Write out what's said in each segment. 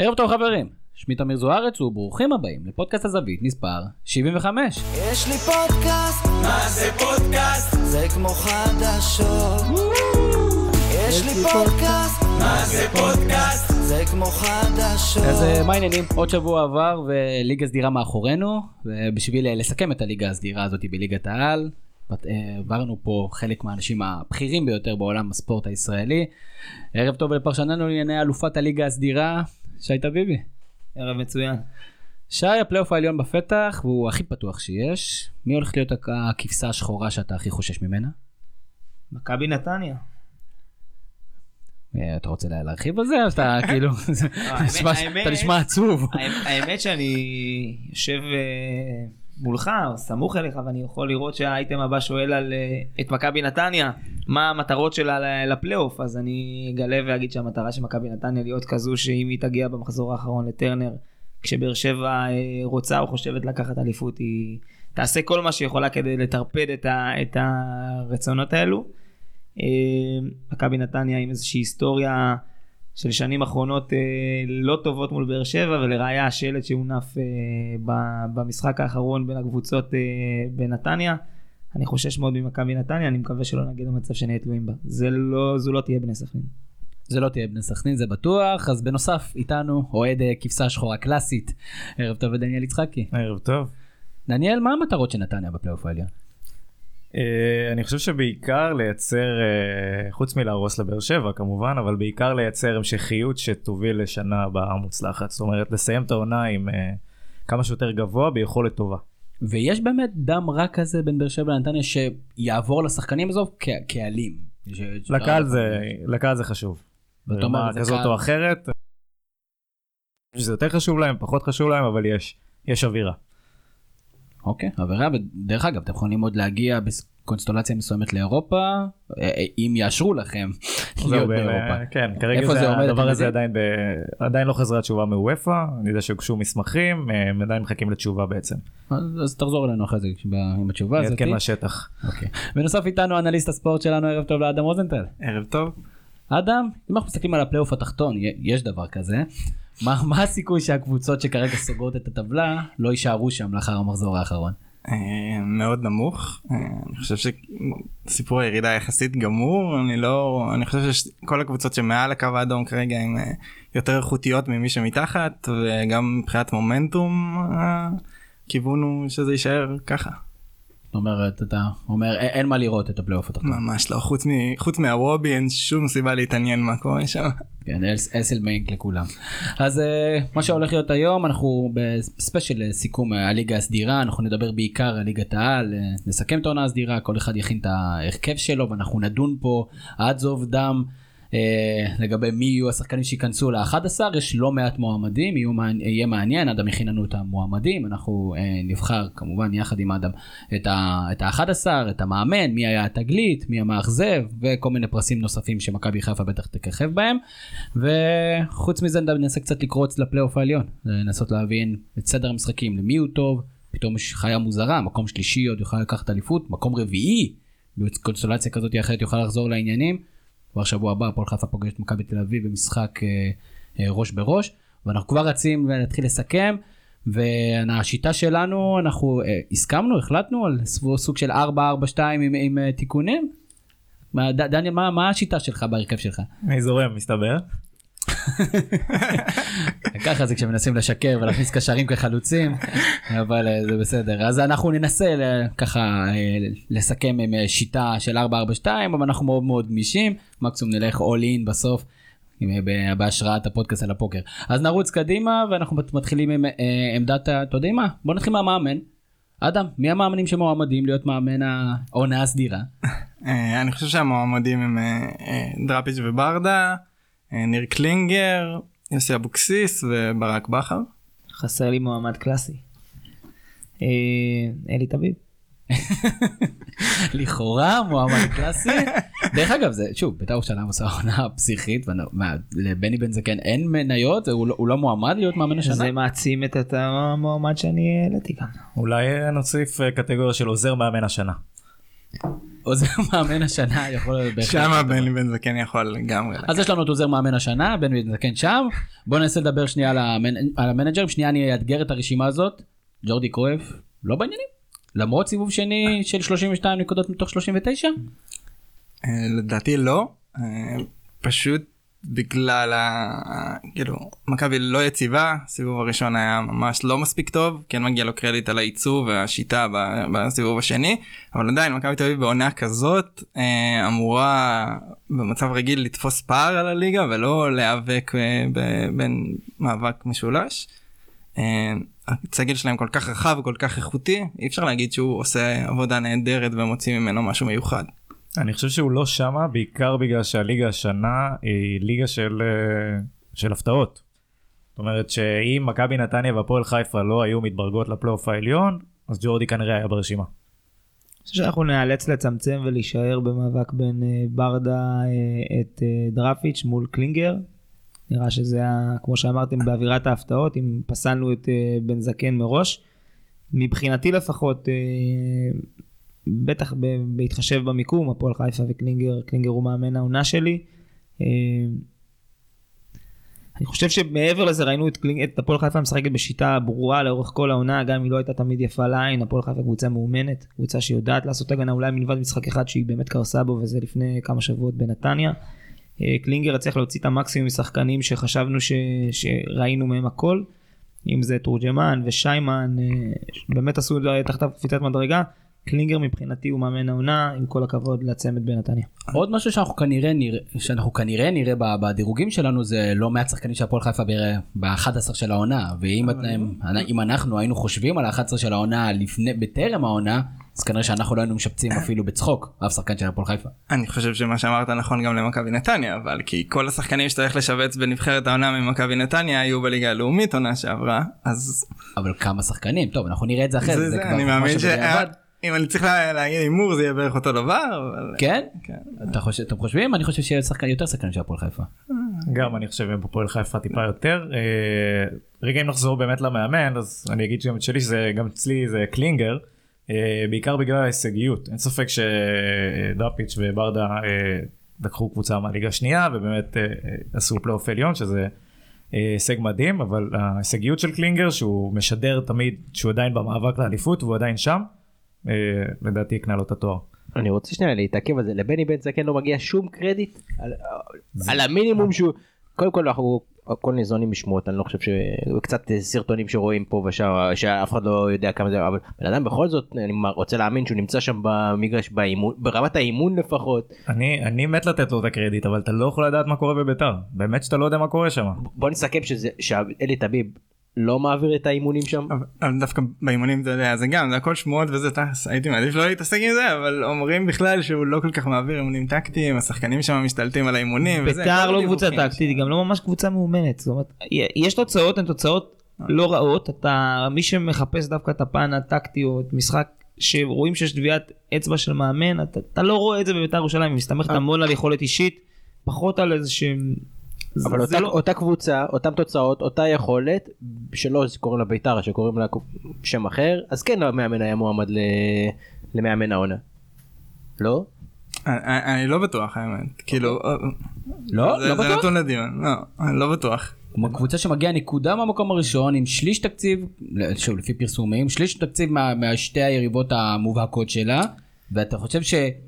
ערב טוב חברים, שמי תמיר זוארץ וברוכים הבאים לפודקאסט הזווית מספר 75. יש לי פודקאסט, מה זה פודקאסט? זה כמו חדשות. יש לי פודקאסט, מה זה פודקאסט? זה כמו חדשות. אז אה, מה העניינים? עוד שבוע עבר וליגה סדירה מאחורינו, ובשביל אה, לסכם את הליגה הסדירה הזאת בליגת העל, אה, העברנו פה חלק מהאנשים הבכירים ביותר בעולם הספורט הישראלי. ערב טוב לפרשננו לענייני אלופת הליגה הסדירה, שי טביבי. ערב מצוין. שי, הפלייאוף העליון בפתח, והוא הכי פתוח שיש. מי הולך להיות הכ- הכבשה השחורה שאתה הכי חושש ממנה? מכבי נתניה. אה, אתה רוצה לה- להרחיב על זה או שאתה כאילו האמת- אתה נשמע עצוב. האמת- האמת שאני יושב אה, מולך, או סמוך אליך, ואני יכול לראות שהאייטם הבא שואל על אה, את מכבי נתניה, מה המטרות שלה לפלייאוף, אז אני אגלה ואגיד שהמטרה של מכבי נתניה להיות כזו שאם היא תגיע במחזור האחרון לטרנר, כשבאר שבע אה, רוצה או חושבת לקחת אליפות, היא תעשה כל מה שהיא יכולה כדי לטרפד את, ה, את הרצונות האלו. אה, מכבי נתניה עם איזושהי היסטוריה של שנים אחרונות אה, לא טובות מול באר שבע ולראיה השלט שהונף אה, ב- במשחק האחרון בין הקבוצות אה, בנתניה. אני חושש מאוד ממכבי נתניה, אני מקווה שלא נגיע למצב שנהיה תלויים בה. זה לא, זו לא תהיה בני סכנין. זה לא תהיה בני סכנין זה בטוח אז בנוסף איתנו אוהד אה, כבשה שחורה קלאסית ערב טוב ודניאל יצחקי. ערב טוב. דניאל מה המטרות של נתניה בפלייאוף העליון? אה, אני חושב שבעיקר לייצר, אה, חוץ מלהרוס לבאר שבע כמובן, אבל בעיקר לייצר המשכיות שתוביל לשנה הבאה מוצלחת. זאת אומרת, לסיים את העונה עם אה, כמה שיותר גבוה ביכולת טובה. ויש באמת דם רע כזה בין באר שבע לנתניה שיעבור לשחקנים כ- קהלים. לקהל זה, לקהל זה חשוב. ברמה כזאת או אחרת. שזה יותר חשוב להם, פחות חשוב להם, אבל יש, יש אווירה. אוקיי, עבירה, ודרך אגב, אתם יכולים עוד להגיע בקונסטלציה מסוימת לאירופה, אה, אה, אם יאשרו לכם להיות באירופה. כן, כרגע זה, הדבר הזה? עדיין, ב... עדיין לא חזרה תשובה מוופא, אני יודע שהוגשו מסמכים, אה, הם עדיין מחכים לתשובה בעצם. אז אז תחזור אלינו אחרי זה עם התשובה הזאת. אעדכן מהשטח. אוקיי. בנוסף איתנו אנליסט הספורט שלנו, ערב טוב לאדם רוזנטל. ערב טוב. אדם, אם אנחנו מסתכלים על הפלייאוף התחתון, יש דבר כזה. מה, מה הסיכוי שהקבוצות שכרגע סוגרות את הטבלה לא יישארו שם לאחר המחזור האחרון? אה, מאוד נמוך. אה, אני חושב שסיפור הירידה יחסית גמור. אני לא... אני חושב שכל הקבוצות שמעל הקו האדום כרגע הן אה, יותר איכותיות ממי שמתחת וגם מבחינת מומנטום הכיוון הוא שזה יישאר ככה. זאת אומרת, אתה אומר "א- אין מה לראות את הפלייאוף התחתון. ממש לא. חוץ, מ... חוץ מהוובי אין שום סיבה להתעניין מה קורה שם. כן, אס- אסלבנק לכולם. אז אה, מה שהולך להיות היום, אנחנו בספיישל אה, סיכום אה, הליגה הסדירה, אנחנו נדבר בעיקר על ליגת העל, נסכם את העונה הסדירה, כל אחד יכין את ההרכב שלו ואנחנו נדון פה עד זוב דם. אה, לגבי מי יהיו השחקנים שייכנסו ל-11 יש לא מעט מועמדים יהיו, יהיה מעניין אדם הכין לנו את המועמדים אנחנו אה, נבחר כמובן יחד עם אדם את ה- את ה-11 את המאמן מי היה התגלית מי המאכזב וכל מיני פרסים נוספים שמכבי חיפה בטח תככב בהם וחוץ מזה ננסה קצת לקרוץ לפלייאוף העליון לנסות להבין את סדר המשחקים למי הוא טוב פתאום יש חיה מוזרה מקום שלישי עוד יוכל לקחת אליפות מקום רביעי בקונסטלציה כזאת אחרת יוכל לחזור לעניינים. כבר שבוע הבא הפועל חיפה פוגשת את מכבי תל אביב במשחק אה, אה, ראש בראש ואנחנו כבר רצים להתחיל לסכם והשיטה שלנו אנחנו אה, הסכמנו החלטנו על סוג של 4-4-2 עם, עם אה, תיקונים. מה, ד- דניאל מה, מה השיטה שלך בהרכב שלך? אני זורם מסתבר. ככה זה כשמנסים לשקר ולהכניס קשרים כחלוצים אבל אה, זה בסדר אז אנחנו ננסה ל- ככה אה, לסכם עם אה, שיטה של 4-4-2 אבל אנחנו מאוד מאוד גמישים מקסימום נלך all in בסוף. אה, בהשראת הפודקאסט על הפוקר אז נרוץ קדימה ואנחנו מת- מתחילים עם אה, עמדת. אתה יודע מה בוא נתחיל מהמאמן. אדם מי המאמנים שמועמדים להיות מאמן העונה הסדירה אה, אני חושב שהמועמדים הם אה, אה, דראפיץ' וברדה, אה, ניר קלינגר, יוסי אבוקסיס וברק בכר. חסר לי מועמד קלאסי. אה, אלי תביב. לכאורה מועמד קלאסי. דרך אגב זה שוב בית"ר ירושלים עושה עונה פסיכית ולבני בן זקן אין מניות הוא לא- הוא לא מועמד להיות מאמן השנה. זה מעצים את המועמד שאני העליתי כאן. אולי אה, נוסיף אה, קטגוריה של עוזר מאמן השנה. עוזר מאמן השנה יכול להיות בהחלט. שם בני בן זקן יכול לגמרי. אז יש לנו את עוזר מאמן השנה, בן בן זקן שם. בוא ננסה לדבר שנייה על המנג'רים, שנייה אני אאתגר את הרשימה הזאת. ג'ורדי קרויף, לא בעניינים. למרות סיבוב שני של 32 נקודות מתוך 39? אה, לדעתי לא, אה, פשוט בגלל ה... כאילו, מכבי לא יציבה, הסיבוב הראשון היה ממש לא מספיק טוב, כן מגיע לו קרדיט על העיצוב והשיטה בסיבוב השני, אבל עדיין מכבי תל אביב בעונה כזאת אה, אמורה במצב רגיל לתפוס פער על הליגה ולא להיאבק אה, בין מאבק משולש. אה, הסגל שלהם כל כך רחב וכל כך איכותי, אי אפשר להגיד שהוא עושה עבודה נהדרת ומוציא ממנו משהו מיוחד. אני חושב שהוא לא שמה בעיקר בגלל שהליגה השנה היא ליגה של, אה, של הפתעות. זאת אומרת שאם מכבי נתניה והפועל חיפה לא היו מתברגות לפלייאוף העליון אז ג'ורדי כנראה היה ברשימה. חושב שאנחנו נאלץ לצמצם ולהישאר במאבק בין אה, ברדה אה, את דראפיץ' מול קלינגר. נראה שזה היה, כמו שאמרתם, באווירת ההפתעות, אם פסלנו את בן זקן מראש. מבחינתי לפחות, בטח בהתחשב במיקום, הפועל חיפה וקלינגר, קלינגר הוא מאמן העונה שלי. אה, אני חושב שמעבר לזה ראינו את, קלינג, את הפועל חיפה משחקת בשיטה ברורה לאורך כל העונה, גם אם היא לא הייתה תמיד יפה לעין, הפועל חיפה קבוצה מאומנת, קבוצה שיודעת לעשות הגנה, אולי מלבד משחק אחד שהיא באמת קרסה בו, וזה לפני כמה שבועות בנתניה. אה, קלינגר הצליח להוציא את המקסימום משחקנים שחשבנו ש, שראינו מהם הכל, אם זה תורג'מן ושיימן, אה, באמת עשו תחתיו קפיצת מדרגה. קלינגר מבחינתי הוא מאמן העונה, עם כל הכבוד לצמד בנתניה. עוד משהו שאנחנו כנראה נראה, שאנחנו כנראה נראה בדירוגים שלנו זה לא מעט שחקנים של הפועל חיפה ב-11 של העונה ואם אתם, אם אנחנו היינו חושבים על ה-11 של העונה לפני, בטרם העונה אז כנראה שאנחנו לא היינו משפצים אפילו בצחוק אף שחקן של הפועל חיפה. אני חושב שמה שאמרת נכון גם למכבי נתניה אבל כי כל השחקנים שאתה הולך לשבץ בנבחרת העונה ממכבי נתניה היו בליגה הלאומית עונה שעברה אז אבל כמה שחקנים טוב אנחנו נראה את זה אחרי זה, זה, זה, זה כבר אני מאמין משהו שאם אני צריך לה- להגיד הימור זה יהיה בערך אותו דבר אבל כן? כן. אתה חושב, אתם חושבים? אני חושב שיהיה שחקן, יותר שחקנים של הפועל חיפה. גם אני חושב בפועל חיפה טיפה יותר. אה, רגע אם נחזור באמת למאמן אז אני אגיד שגם את שלי שזה גם אצלי זה קלינגר. אה, בעיקר בגלל ההישגיות אין ספק שדראפיץ' וברדה אה, לקחו קבוצה מהליגה השנייה ובאמת עשו פלייאוף עליון שזה הישג מדהים אבל ההישגיות של קלינגר שהוא משדר תמיד שהוא עדיין במאבק לאליפות והוא עדיין שם לדעתי יקנה לו את התואר. אני רוצה שנייה להתעכב על זה לבני בן זקן לא מגיע שום קרדיט על, על המינימום שהוא קודם כל אנחנו הכל ניזונים משמועות אני לא חושב שקצת סרטונים שרואים פה ושם שאף אחד לא יודע כמה זה אבל בן אדם בכל זאת אני רוצה להאמין שהוא נמצא שם במגרש באימון ברמת האימון לפחות אני אני מת לתת לו את הקרדיט אבל אתה לא יכול לדעת מה קורה בביתר באמת שאתה לא יודע מה קורה שם. בוא נסכם שזה שאלי טביב לא מעביר את האימונים שם אבל- דווקא באימונים אתה יודע זה גם זה הכל שמועות וזה טס הייתי מעדיף לא להתעסק עם זה אבל אומרים בכלל שהוא לא כל כך מעביר אימונים טקטיים השחקנים שם משתלטים על האימונים. ביתר לא קבוצה טקטית, היא גם לא ממש קבוצה מאומנת. זאת אומרת, יש תוצאות, הן תוצאות לא רעות. אתה, מי שמחפש דווקא את הפן הטקטי או את משחק שרואים שיש טביעת אצבע של מאמן, אתה, אתה לא רואה את זה בביתר ירושלים, היא מסתמכת המון על יכולת אישית, פחות על איזה שהם... אבל זה אותה, לא- אותה קבוצה אותם תוצאות אותה יכולת שלא קוראים לה בית"ר שקוראים לה שם אחר אז כן המאמן היה מועמד ל... למאמן העונה. לא? אני, אני לא בטוח האמת כאילו אה, לא? זה, לא זה בטוח? נתון לדיון לא אני לא בטוח. כמו קבוצה שמגיעה נקודה מהמקום הראשון עם שליש תקציב, שוב לפי פרסומים, שליש תקציב מה- מהשתי היריבות המובהקות שלה, ואתה חושב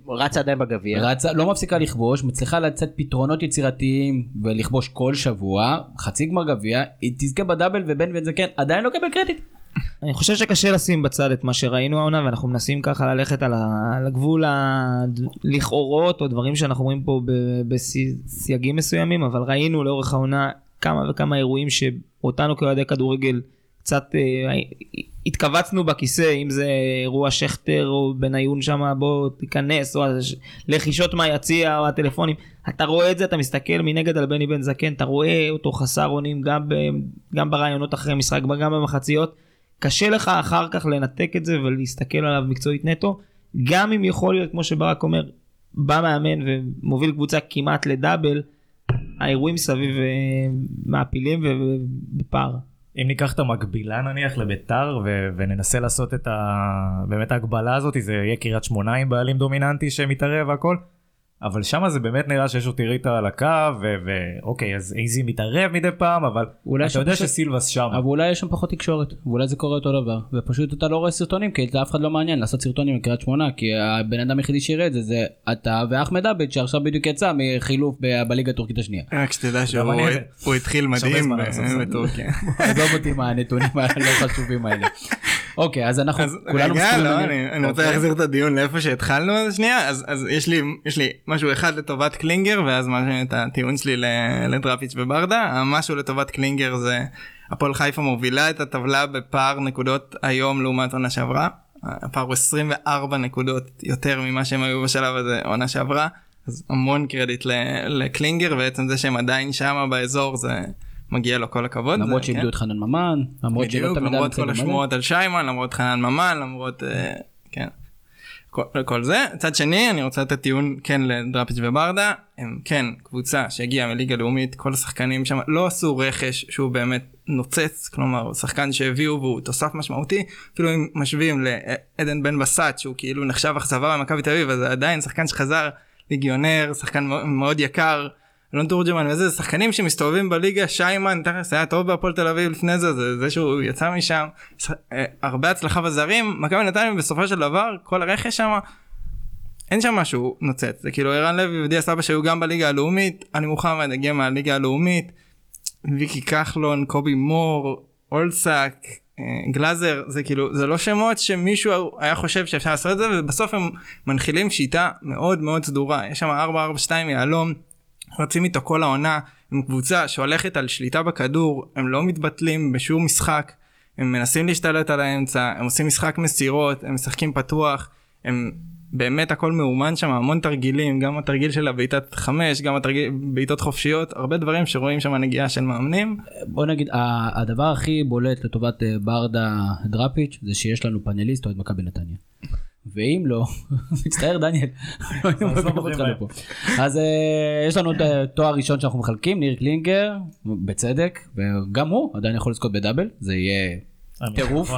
רצה עדיין בגביע. שרצה, לא מפסיקה לכבוש, מצליחה לצאת פתרונות יצירתיים ולכבוש כל שבוע, חצי גמר גביע, היא תזכה בדאבל ובן בן זקן עדיין לא קבל קרדיט. אני חושב שקשה לשים בצד את מה שראינו העונה ואנחנו מנסים ככה ללכת על, ה... על הגבול הלכאורות או דברים שאנחנו רואים פה בסייגים מסוימים אבל ראינו לאורך העונה כמה וכמה אירועים שאותנו כאוהדי כדורגל קצת אה, התכווצנו בכיסא אם זה אירוע שכטר או בניון שם בוא תיכנס או לחישות מהיציע או הטלפונים אתה רואה את זה אתה מסתכל מנגד על בני בן זקן אתה רואה אותו חסר אונים גם. גם ברעיונות אחרי משחק גם במחציות. קשה לך אחר כך לנתק את זה ולהסתכל עליו מקצועית נטו, גם אם יכול להיות, כמו שברק אומר, בא מאמן ומוביל קבוצה כמעט לדאבל, האירועים סביב אה, מעפילים ובפער. אם ניקח את המקבילה נניח לביתר ו- וננסה לעשות את ה... באמת ההגבלה הזאת זה יהיה קריית שמונה עם בעלים דומיננטי שמתערב והכל. אבל שם זה באמת נראה שיש אותי ריטה על הקו ו- ואוקיי אז איזי מתערב מדי פעם אבל אתה שם יודע פשוט- שסילבס שם. אבל אולי יש שם פחות תקשורת, ואולי זה קורה אותו דבר, ופשוט אתה לא רואה סרטונים, כי אף אחד לא מעניין לעשות סרטונים מקריית שמונה, כי הבן אדם היחידי שיראה את זה זה אתה ואחמד עבד שעכשיו בדיוק יצא מחילוף ב- בליגה הטורקית השנייה. רק שתדע שהוא התחיל מדהים. בטורקיה. עזוב אותי מהנתונים הלא חשובים האלה. אוקיי, אז אנחנו אז כולנו רגע, מסכימים לא, על- אני, אני רוצה אוקיי. להחזיר את הדיון לאיפה שהתחלנו אז שנייה, אז, אז יש, לי, יש לי משהו אחד לטובת קלינגר ואז מה, את הטיעון שלי לדראפיץ' וברדה, המשהו לטובת קלינגר זה הפועל חיפה מובילה את הטבלה בפער נקודות היום לעומת עונה שעברה, הפער הוא 24 נקודות יותר ממה שהם היו בשלב הזה עונה שעברה, אז המון קרדיט לקלינגר ועצם זה שהם עדיין שמה באזור זה מגיע לו כל הכבוד. למרות שאיבדו כן. את חנן ממן, למרות בדיוק, למרות כל. השמועות על שיימן, למרות חנן ממן, למרות, אה, כן, כל, כל זה. מצד שני, אני רוצה לתת טיעון כן לדראפיץ' וברדה, הם כן קבוצה שהגיעה מליגה לאומית, כל השחקנים שם לא עשו רכש שהוא באמת נוצץ, כלומר שחקן שהביאו והוא תוסף משמעותי, אפילו אם משווים לעדן בן בסט שהוא כאילו נחשב אכזבה במכבי תל אביב, אז עדיין שחקן שחזר ליגיונר, שחקן מאוד יקר. אלון תורג'מן וזה שחקנים שמסתובבים בליגה שיימן תכלס היה טוב בהפועל תל אביב לפני זה זה זה שהוא יצא משם ש- אה, הרבה הצלחה בזרים מכבי נתניה בסופו של דבר כל הרכש שם. אין שם משהו נוצץ זה כאילו ערן לוי ודיה סבא שהיו גם בליגה הלאומית אני מוחמד הגיע מהליגה הלאומית ויקי כחלון קובי מור אולסק אה, גלאזר זה כאילו זה לא שמות שמישהו היה חושב שאפשר לעשות את זה ובסוף הם מנחילים שיטה מאוד מאוד סדורה יש שם 442 יהלום רצים איתו כל העונה עם קבוצה שהולכת על שליטה בכדור הם לא מתבטלים בשום משחק הם מנסים להשתלט על האמצע הם עושים משחק מסירות הם משחקים פתוח הם באמת הכל מאומן שם המון תרגילים גם התרגיל של הבעיטת חמש גם התרגיל בעיטות חופשיות הרבה דברים שרואים שם נגיעה של מאמנים בוא נגיד הדבר הכי בולט לטובת אה, ברדה דראפיץ' זה שיש לנו פאנליסט אוהד מכבי נתניה. ואם לא, מצטער דניאל, לא היינו אז לא מביאים אותך בוחרים לפה. אז אה, יש לנו את התואר ראשון שאנחנו מחלקים, ניר קלינגר, בצדק, וגם הוא עדיין יכול לזכות בדאבל, זה יהיה טירוף.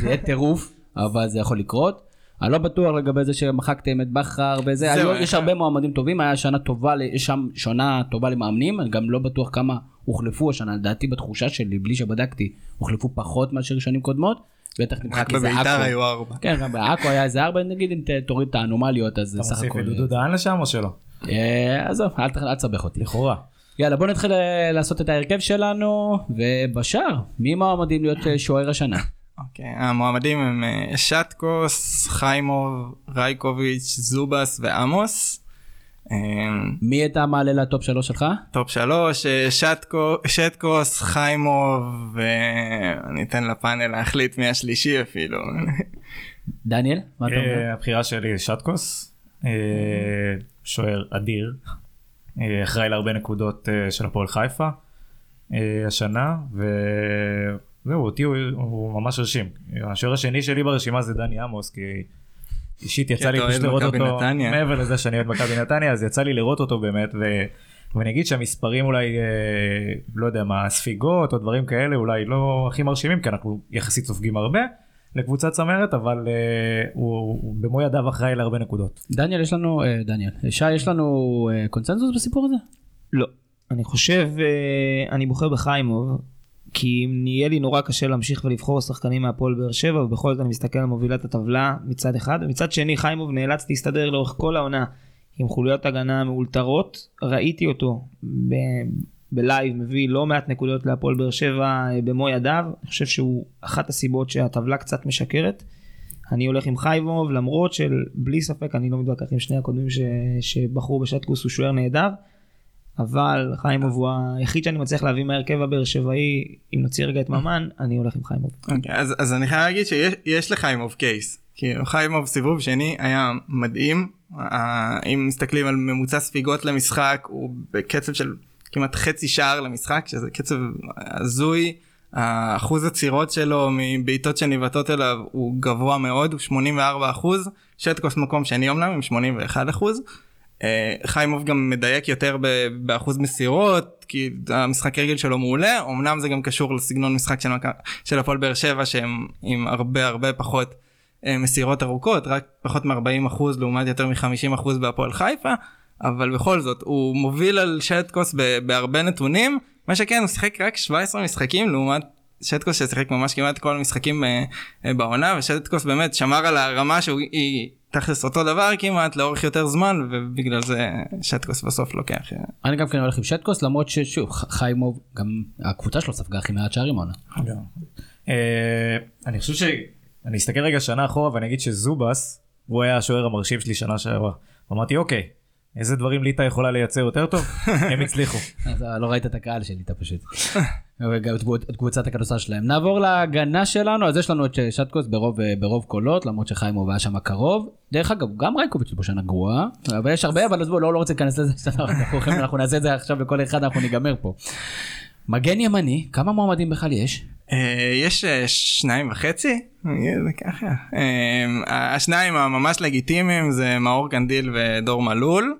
זה יהיה טירוף, אבל זה יכול לקרות. אני לא בטוח לגבי זה שמחקתם את בכר וזה, היו- יש אה. הרבה מועמדים טובים, היה שנה טובה, יש שם שנה טובה למאמנים, אני גם לא בטוח כמה הוחלפו השנה, לדעתי בתחושה שלי, בלי שבדקתי, הוחלפו פחות מאשר שנים קודמות, בטח נמחק רק איזה בביתר עכו. היו ארבע. כן, גם בעכו היה איזה ארבע, נגיד אם תוריד את האנומליות, אז אתה סך מוסיף הכל... את דודו דהן לשם או שלא? אה, עזוב, אל תסבך אותי. לכאורה. יאללה, בוא נתחיל אה, לעשות את ההרכב שלנו, ובשאר, מי מועמדים להיות אה, שוער השנה? אוקיי, המועמדים הם שטקוס, חיימוב, רייקוביץ', זובס ועמוס. אה, מי אתה מעלה לטופ שלוש שלך? טופ שלוש, אה, שטקו, שטקוס, חיימוב, ואני אתן לפאנל להחליט מי השלישי אפילו. דניאל? מה אתה אומר? אה, הבחירה שלי היא שטקוס, אה, שוער אדיר, אחראי להרבה נקודות של הפועל חיפה השנה, וזהו, אותי הוא- הוא ממש הרשים. השוער השני שלי ברשימה זה דני עמוס, כי אישית יצא לי פשוט לראות אותו, נתניה. מעבר לזה שאני אוהד מכבי נתניה, אז יצא לי לראות אותו באמת, ו... ואני אגיד שהמספרים אולי, אה, לא יודע מה, ספיגות או דברים כאלה אולי לא הכי מרשימים, כי אנחנו יחסית סופגים הרבה לקבוצת צמרת, אבל אה, הוא, הוא במו ידיו אחראי להרבה נקודות. דניאל, יש לנו, אה, דניאל, שי, יש לנו אה, קונצנזוס בסיפור הזה? לא. אני חושב, אה, אני בוחר בחיימוב, כי אם נהיה לי נורא קשה להמשיך ולבחור שחקנים מהפועל באר שבע, ובכל זאת אני מסתכל על מובילת הטבלה מצד אחד, ומצד שני חיימוב נאלץ להסתדר לאורך כל העונה עם חוליות הגנה מאולתרות. ראיתי אותו ב- ב live מביא לא מעט נקודות להפועל באר שבע אה, במו ידיו, אני חושב שהוא אחת הסיבות שהטבלה קצת משקרת. אני הולך עם חיימוב למרות שבלי ספק אני לא מתווכח עם שני הקודמים ש... שבחרו בשטקוס הוא שוער נהדר. אבל חיימוב הוא היחיד שאני מצליח להביא מהרכב הבאר שבעי, אם נוציא רגע את ממן, אני הולך עם חיימוב. אוקיי, אז, אז אני חייב להגיד שיש יש לחיימוב case. כאילו חיימוב סיבוב שני היה מדהים. אם מסתכלים על ממוצע ספיגות למשחק הוא בקצב של כמעט חצי שער למשחק שזה קצב הזוי. האחוז עצירות שלו מבעיטות שניבטות אליו הוא גבוה מאוד הוא 84 אחוז. שטקוס מקום שני אמנם עם 81 אחוז. אה, חיימוב גם מדייק יותר באחוז מסירות כי המשחק רגל שלו מעולה אמנם זה גם קשור לסגנון משחק של, של הפועל באר שבע שהם עם הרבה הרבה פחות אה, מסירות ארוכות רק פחות מ-40 אחוז לעומת יותר מ-50 אחוז בהפועל חיפה אבל בכל זאת הוא מוביל על שטקוס בהרבה נתונים מה שכן הוא שיחק רק 17 משחקים לעומת שטקוס ששיחק ממש כמעט כל המשחקים אה, אה, בעונה ושטקוס באמת שמר על הרמה שהיא תכלס אותו דבר כמעט לאורך יותר זמן ובגלל זה שטקוס בסוף לוקח. אה, אני גם כן הולך עם שטקוס למרות ששוב חיימוב גם הקבוצה שלו ספגה הכי מעט שערים עונה. אני חושב ש... אני אסתכל רגע שנה אחורה ואני אגיד שזובס הוא היה השוער המרשים שלי שנה שעברה. אמרתי אוקיי איזה דברים ליטא יכולה לייצר יותר טוב הם הצליחו. אה, לא ראית את הקהל שלי אתה פשוט. וגם את קבוצ- את קבוצת הכדורסל שלהם. נעבור להגנה שלנו אז יש לנו את ש- שטקוס ברוב אה, ברוב קולות למרות שחיימוב היה שם קרוב. דרך אגב גם רייקוביץ' פה שנה גרועה אבל יש הרבה אבל עזבו לא לא רוצה להיכנס לזה אנחנו נעשה את זה עכשיו בכל אחד אנחנו ניגמר פה. מגן ימני כמה מועמדים בכלל יש? אה, יש אה, שניים וחצי אה, זה ככה השניים הממש לגיטימיים זה מאור קנדיל ודור מלול.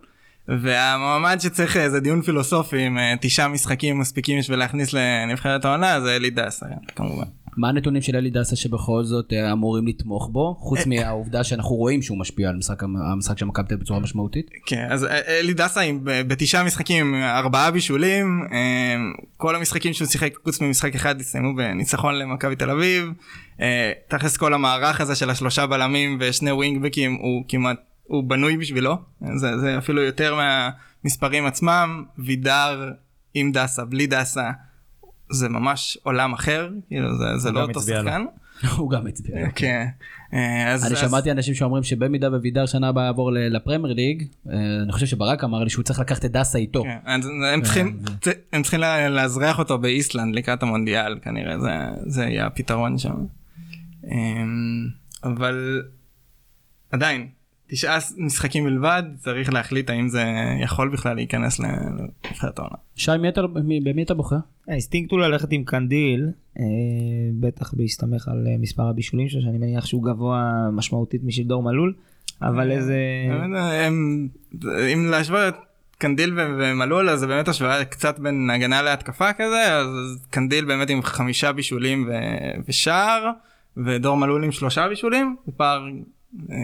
והמועמד שצריך איזה דיון פילוסופי עם תשעה משחקים מספיקים בשביל להכניס לנבחרת העונה זה אלי דסה כמובן. מה הנתונים של אלי דסה שבכל זאת אה, אמורים לתמוך בו? חוץ מהעובדה שאנחנו רואים שהוא משפיע על משחק המ- המשחק של מכבי תל בצורה משמעותית? כן אז אה, אלי דסה בתשעה משחקים עם ארבעה בישולים אה, כל המשחקים שהוא שיחק חוץ ממשחק אחד הסתיימו בניצחון למכבי תל אביב. אה, תכלס כל המערך הזה של השלושה בלמים ושני ווינגבקים הוא כמעט הוא בנוי בשבילו. זה, זה אפילו יותר מהמספרים עצמם. וידר עם דסה בלי דסה זה ממש עולם אחר כאילו זה, זה לא אותו. שחקן. הוא גם הצביע. כן. אה, אז, אני אז- שמעתי אנשים שאומרים שבמידה ווידר שנה הבאה יעבור לפרמייר ליג, אה, אני חושב שברק אמר לי שהוא צריך לקחת את דסה איתו. כן, אז הם צריכים הם צריכים לאזרח אותו באיסלנד לקראת המונדיאל כנראה זה זה יהיה הפתרון שם. אמ, אבל עדיין תשעה משחקים בלבד צריך להחליט האם זה יכול בכלל להיכנס לנבחרת העונה. שי, מי אתה- במי אתה בוחר? האינסטינקט הוא ללכת עם קנדיל, אה, בטח בהסתמך על אה, מספר הבישולים שלו, שאני מניח שהוא גבוה משמעותית משל דור מלול, אבל איזה... אם להשוות את קנדיל ומלול אז זה באמת השוואה קצת בין הגנה להתקפה כזה אז קנדיל באמת עם חמישה בישולים ושער ודור מלול עם שלושה בישולים זה פער אה,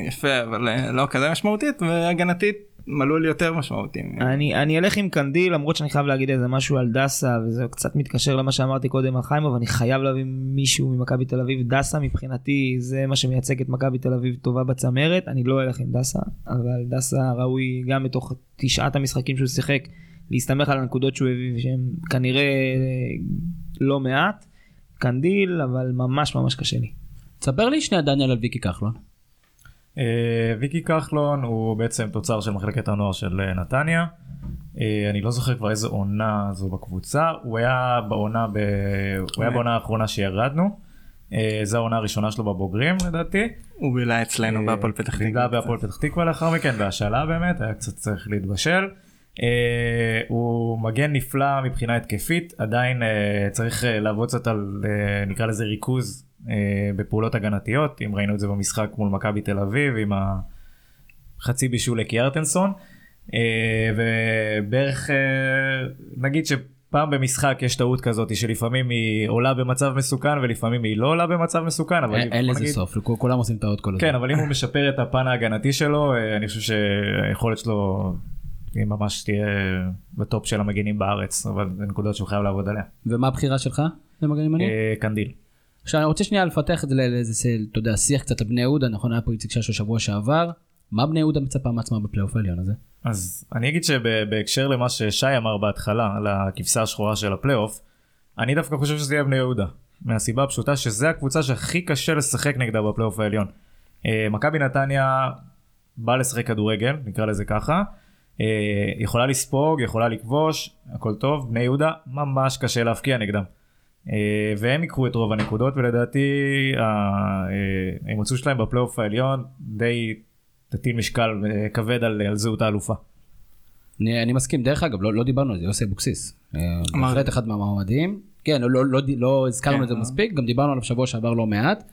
יפה אבל אה, לא כזה משמעותית והגנתית מלול יותר משמעותי. אני, אני אלך עם קנדיל למרות שאני חייב להגיד איזה משהו על דסה וזה קצת מתקשר למה שאמרתי קודם על חיימוב אני חייב להביא מישהו ממכבי תל אביב דסה מבחינתי זה מה שמייצג את מכבי תל אביב טובה בצמרת אני לא אלך עם דסה אבל דסה ראוי גם בתוך תשעת המשחקים שהוא שיחק להסתמך על הנקודות שהוא הביא שהם כנראה אה, לא מעט קנדיל אבל ממש ממש קשה לי. תספר לי שנייה דניאל על ויקי כחלון. אה, ויקי כחלון הוא בעצם תוצר של מחלקת הנוער של אה, נתניה. אה, אני לא זוכר כבר איזה עונה זו בקבוצה, הוא היה בעונה, ב... הוא היה בעונה האחרונה שירדנו. אה, זו העונה הראשונה שלו בבוגרים לדעתי. הוא בילה אצלנו אה, בהפועל פתח תקווה. בילה בהפועל פתח תקווה לאחר מכן בהשאלה באמת היה קצת צריך להתבשל. אה, הוא מגן נפלא מבחינה התקפית עדיין אה, צריך אה, לעבוד קצת על אה, נקרא לזה ריכוז אה, בפעולות הגנתיות אם ראינו את זה במשחק מול מכבי תל אביב עם החצי בישול לקיארטנסון אה, ובערך אה, נגיד שפעם במשחק יש טעות כזאת שלפעמים היא עולה במצב מסוכן ולפעמים היא לא עולה במצב מסוכן אבל אין לזה נגיד- סוף, כולם עושים טעות כל הזמן. כן אבל אם הוא משפר את הפן ההגנתי שלו אה, אני חושב שהיכולת שלו היא ממש תהיה ב top של המגינים בארץ אבל זה נקודות שהוא חייב לעבוד עליה. ומה הבחירה שלך למגן ימני? אה, קנדיל. עכשיו אני רוצה שנייה לפתח את זה לאיזה, אתה יודע, שיח קצת על בני יהודה, נכון היה פה איציק ששו שבוע שעבר. מה בני יהודה מצפה מעצמה בפלייאוף העליון הזה? אז אני אגיד שבהקשר למה ששי אמר בהתחלה על הכבשה השחורה של הפלייאוף אני דווקא חושב שזה יהיה בני יהודה מהסיבה הפשוטה שזה הקבוצה שהכי קשה לשחק נגדה בפלייאוף העליון. אה, מכבי נתניה באה לשחק כדורגל נקרא לזה ככה אה, יכולה לספוג יכולה לכבוש הכל טוב בני יהודה ממש קשה להבקיע נגדם. אה, והם ייקחו את רוב הנקודות ולדעתי אה, ההימצאות שלהם בפלייאוף העליון די תטיל משקל אה, כבד על, על זהות האלופה. אני, אני מסכים, דרך אגב, לא, לא דיברנו על זה, יוסי אבוקסיס. בהחלט אחד מהמועמדים. כן, לא, לא, לא, לא הזכרנו כן, את זה אה. מספיק, גם דיברנו עליו שבוע שעבר לא מעט.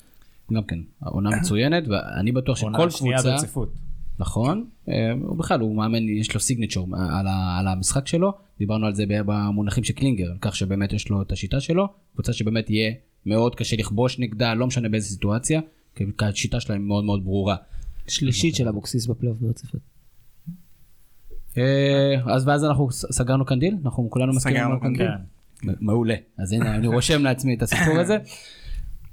גם כן, עונה מצוינת, ואני בטוח עונה שכל שנייה קבוצה, ברציפות. נכון. אה, הוא בכלל, הוא מאמן, יש לו סיגנצ'ור על, ה- על המשחק שלו. דיברנו על זה במונחים של קלינגר, על כך שבאמת יש לו את השיטה שלו. קבוצה שבאמת יהיה מאוד קשה לכבוש נגדה, לא משנה באיזה סיטואציה, כי השיטה שלהם מאוד מאוד ברורה. שלישית של אבוקסיס בפלייאוף ברציפות. אה, אז ואז אנחנו סגרנו קנדיל? אנחנו כולנו מסכימים על קנדיל? מעולה. אז הנה, אני רושם לעצמי את הסיפור הזה.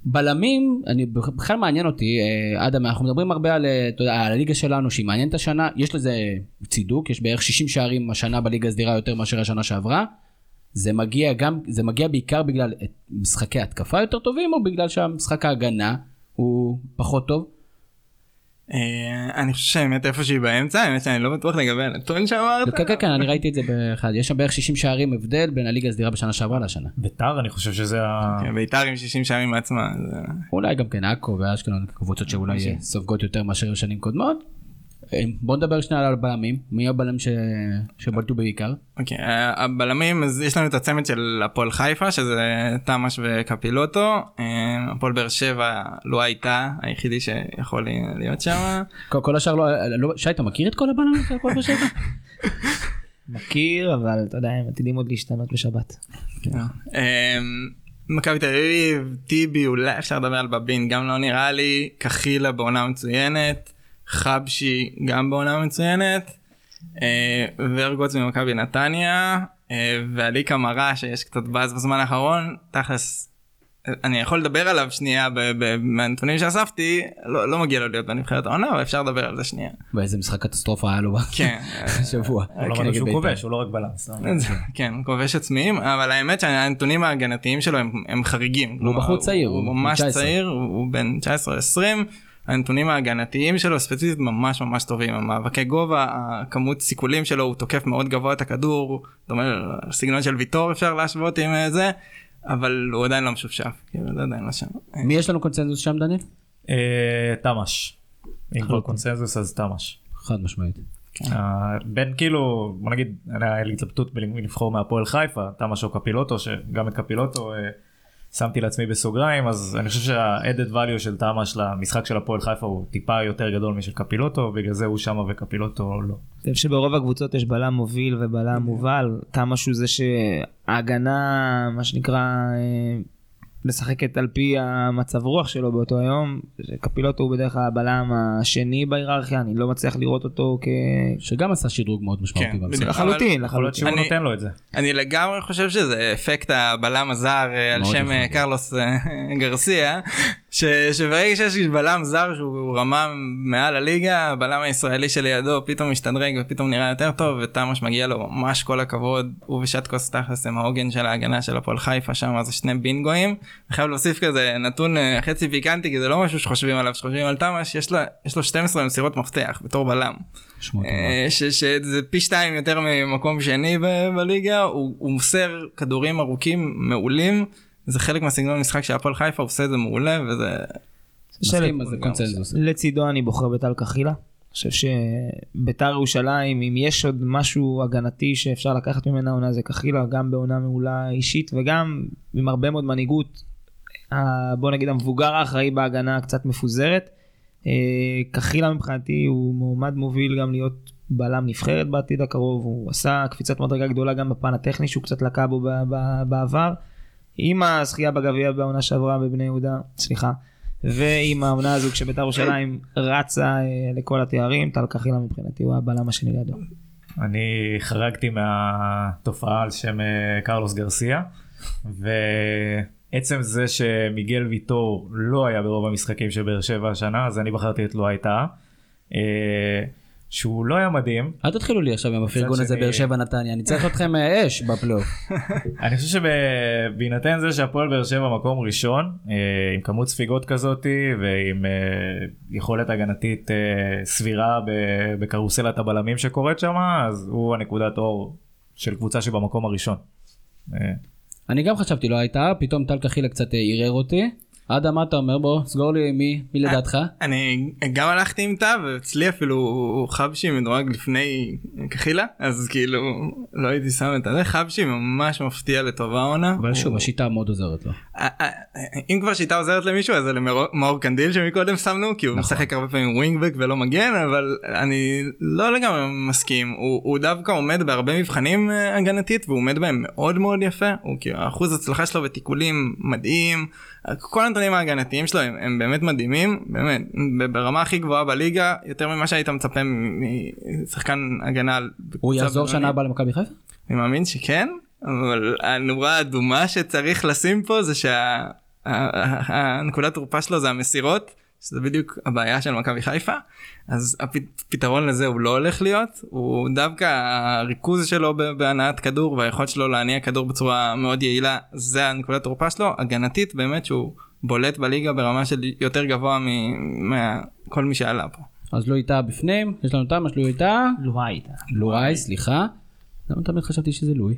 בלמים, אני בכלל מעניין אותי, אה, אדם, אנחנו מדברים הרבה על, אה, יודע, על הליגה שלנו שהיא מעניינת השנה, יש לזה צידוק, יש בערך 60 שערים השנה בליגה הסדירה יותר מאשר השנה שעברה. זה מגיע גם, זה מגיע בעיקר בגלל משחקי התקפה יותר טובים, או בגלל שהמשחק ההגנה הוא פחות טוב? אה, אני חושב שהאמת איפשהי באמצע, האמת שאני לא בטוח לגבי הנתון שאמרת. כן, כן, כן, אני ראיתי את זה באחד, יש שם בערך 60 שערים הבדל בין הליגה הסדירה בשנה שעברה לשנה. ביתר אני חושב שזה ה... כן, ביתר עם 60 שערים מעצמה. אולי גם כן עכו ואשקלון קבוצות שאולי סופגות יותר מאשר שנים קודמות. אה, בוא נדבר שנייה על הבלמים, מי הבלם ש... שבלטו בעיקר? אוקיי, אה, הבלמים, אז יש לנו את הצמד של הפועל חיפה, שזה תמ"ש וקפילוטו. אה, הפועל באר שבע לא הייתה היחידי שיכול להיות שם. כל, כל השאר לא, לא... שי אתה מכיר את כל הבלמים של הפועל באר שבע? מכיר, אבל אתה יודע, הם עתידים עוד להשתנות בשבת. אה, מכבי תל אביב, טיבי, אולי אפשר לדבר על בבין, גם לא נראה לי. קחילה בעונה מצוינת. חבשי גם בעונה מצוינת. אה, ורגוץ ממכבי נתניה. אה, ועלי קמרה שיש קצת באז בזמן האחרון. תכלס, אני יכול לדבר עליו שנייה מהנתונים שאספתי. לא, לא מגיע לו להיות בנבחרת העונה, אבל אפשר לדבר על זה שנייה. ואיזה משחק קטסטרופה היה לו כן. בשבוע. הוא לא שהוא בית"ר. כובש, הוא לא רק בלם. כן, הוא כובש עצמיים, אבל האמת שהנתונים ההגנתיים שלו הם, הם חריגים. הוא בחור צעיר, הוא ממש 19. צעיר, הוא, הוא בן 19-20. הנתונים ההגנתיים שלו ספציפית ממש ממש טובים, המאבקי גובה, הכמות סיכולים שלו, הוא תוקף מאוד גבוה את הכדור, זאת אומרת, סגנון של ויטור אפשר להשוות עם אה, זה, אבל הוא עדיין לא משופשף, כאילו זה עדיין לא שם. מי יש לנו קונצנזוס שם דניאל? אה, תמ"ש. אם כבר חלוטין. קונסנזוס אז תמ"ש. חד משמעית. אה, בין כאילו בוא נגיד היה לי התלבטות בין לבחור מהפועל חיפה תמ"ש או קפילוטו שגם את קפילוטו שמתי לעצמי בסוגריים אז אני חושב שה-added value של תמ"ש למשחק של הפועל חיפה הוא טיפה יותר גדול משל קפילוטו בגלל זה הוא שמה וקפילוטו לא. אני חושב שברוב הקבוצות יש בלם מוביל ובלם מובל. תמ"ש הוא זה שההגנה, מה שנקרא, אה, משחקת על פי המצב רוח שלו באותו היום. קפילוטו הוא בדרך כלל הבלם השני בהיררכיה, אני לא מצליח לראות אותו כ... שגם עשה שדרוג מאוד משמעותי כן. בדיוק. לחלוטין, יכול להיות לחלוטין. שהוא אני- נותן לו את זה. אני לגמרי חושב שזה אפקט הבלם הזר אה, על שם אה. קרלוס אה, גרסיה, שברגע שיש בלם זר שהוא רמה מעל הליגה, הבלם הישראלי שלידו פתאום משתדרג ופתאום נראה יותר טוב, ותמ"ש מגיע לו ממש כל הכבוד, הוא ושטקוס תכלס הם העוגן של ההגנה של הפועל חיפה שם, זה שני בינגואים. אני חייב להוסיף כזה נתון אה, חצי פיקנטי, כי זה לא משהו שחושבים עליו, שחושבים על תמ"ש, יש לו- יש לו 12 מסירות מפתח בתור בלם. מאוד. אה, שזה פי שתיים יותר ממקום שני ב- בליגה, הוא, הוא מוסר כדורים ארוכים מעולים, זה חלק מהסגנון משחק של הפועל חיפה, עושה את זה מעולה וזה... מסכים, זה קונצנזוס. לצידו אני בוחר בטל קחילה. אני חושב שביתר ירושלים, אם יש עוד משהו הגנתי שאפשר לקחת ממנה עונה זה קחילה, גם בעונה מעולה אישית וגם עם הרבה מאוד מנהיגות. בוא נגיד המבוגר האחראי בהגנה קצת מפוזרת. אה, קחילה מבחינתי הוא מועמד מוביל גם להיות בלם נבחרת בעתיד הקרוב, הוא עשה קפיצת מדרגה גדולה גם בפן הטכני שהוא קצת לקה בו בעבר. עם הזכייה בגביע בעונה שעברה בבני יהודה, סליחה, ועם העונה הזו כשבית"ר ירושלים רצה אה, לכל התארים, טל קחילה מבחינתי הוא הבלם השני לידו. אני חרגתי מהתופעה על שם אה, קרלוס גרסיה ועצם זה שמיגל ויטור לא היה ברוב המשחקים של באר שבע השנה אז אני בחרתי את לואי טאה. שהוא לא היה מדהים אל תתחילו לי עכשיו עם הפרגון הזה באר שבע נתניה, אני צריך אתכם אה, אש בפלייאוף. אני חושב שבהינתן זה שהפועל באר שבע מקום ראשון אה, עם כמות ספיגות כזאתי ועם אה, יכולת הגנתית סבירה בקרוסלת הבלמים שקורית שם אז הוא הנקודת אור של קבוצה שבמקום הראשון. אני גם חשבתי לא הייתה, פתאום טל קחילה קצת ערער אותי. אדם מה אתה אומר בוא סגור לי מי מי לדעתך? אני גם הלכתי עם תא ואצלי אפילו חבשי מדורג לפני קחילה, אז כאילו לא הייתי שם את זה, חבשי ממש מפתיע לטובה העונה. אבל שוב השיטה מאוד עוזרת לו. ה- ה- אם כבר שיטה עוזרת למישהו אז זה למאור קנדיל שמקודם שמנו כי הוא נכון. משחק הרבה פעמים ווינגבק ולא מגן אבל אני לא לגמרי מסכים הוא, דווקא עומד בהרבה מבחנים אה, הגנתית והוא עומד בהם מאוד מאוד יפה הוא כאילו אחוז הצלחה שלו בתיקולים מדהים כל הנתונים ההגנתיים שלו הם, הם באמת מדהימים באמת ברמה הכי גבוהה בליגה יותר ממה שהיית מצפה משחקן הגנה. הוא יחזור. שנה הבאה למכבי חיפה? אני מאמין שכן אבל הנורה האדומה שצריך לשים פה זה שהנקודת תורפה שלו זה המסירות שזה בדיוק הבעיה של מכבי חיפה אז הפתרון לזה הוא לא הולך להיות הוא דווקא הריכוז שלו בהנעת כדור והיכולת שלו להניע כדור בצורה מאוד יעילה זה הנקודת תורפה שלו הגנתית באמת שהוא בולט בליגה ברמה של יותר גבוה מכל מי שעלה פה. אז לא איתה בפנים, יש לנו תמה שלו איתה, לואי איתה. לואי, סליחה. למה תמיד חשבתי שזה לואי?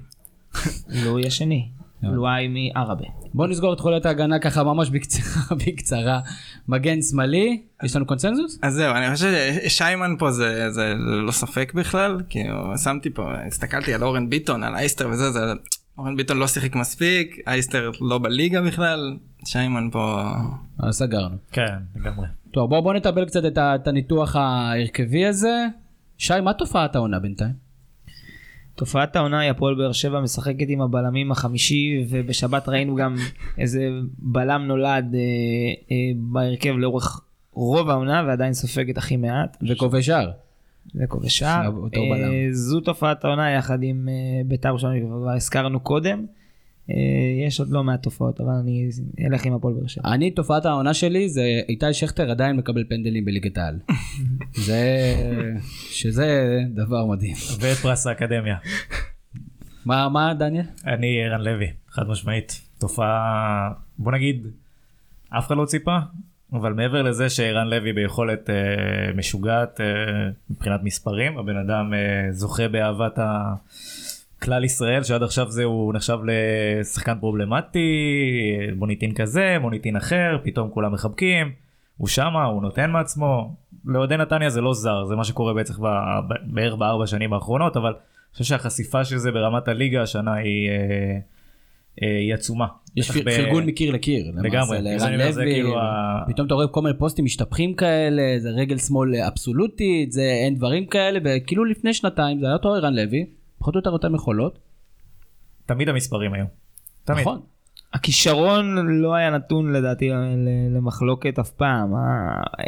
לואי השני. לואי מעראבה. בוא נסגור את חולת ההגנה ככה ממש בקצרה, בקצרה. מגן שמאלי, יש לנו קונצנזוס? אז זהו אני חושב ששיימן פה זה זה לא ספק בכלל כי שמתי פה הסתכלתי על אורן ביטון על אייסטר וזה זה אורן ביטון לא שיחק מספיק אייסטר לא בליגה בכלל שיימן פה אז סגרנו. כן, לגמרי. טוב בוא בוא נטבל קצת את ה- את הניתוח ההרכבי הזה. שי, מה תופעת העונה בינתיים? תופעת העונה היא הפועל באר שבע משחקת עם הבלמים החמישי ובשבת ראינו גם איזה בלם נולד אה, אה, בהרכב לאורך רוב העונה ועדיין סופגת הכי מעט וכובש שער. וכובש שער. אה, זו תופעת העונה יחד עם אה, בית"ר ירושלים שכבר הזכרנו קודם. אה, יש עוד לא מעט תופעות אבל אני אלך עם הפועל באר שבע. אני, תופעת העונה שלי זה איתי שכטר עדיין מקבל פנדלים בליגת העל. זה, שזה דבר מדהים. ואת פרס האקדמיה. מה, מה דניאל? אני ערן לוי, חד משמעית. תופעה, בוא נגיד, אף אחד לא ציפה, אבל מעבר לזה שערן לוי ביכולת אה, משוגעת אה, מבחינת מספרים, הבן אדם אה, זוכה באהבת הכלל ישראל, שעד עכשיו זה הוא נחשב לשחקן פרובלמטי, מוניטין כזה, מוניטין אחר, פתאום כולם מחבקים, הוא שמה, הוא נותן מעצמו. לאוהדי נתניה זה לא זר, זה מה שקורה בעצם בערך בארבע שנים האחרונות, אבל אני חושב שהחשיפה של זה ברמת הליגה השנה היא, אה, אה, היא עצומה. יש בטח פ- ב- פרגון מקיר לקיר. לגמרי, לערן לוי, כאילו פתאום אתה רואה כל מיני פוסטים משתפכים כאלה, זה רגל שמאל אבסולוטית, זה אין דברים כאלה, וכאילו לפני שנתיים זה היה אותו ערן לוי, פחות או יותר אותם יכולות. תמיד המספרים היו. תמיד. נכון. הכישרון לא היה נתון לדעתי למחלוקת אף פעם. אה,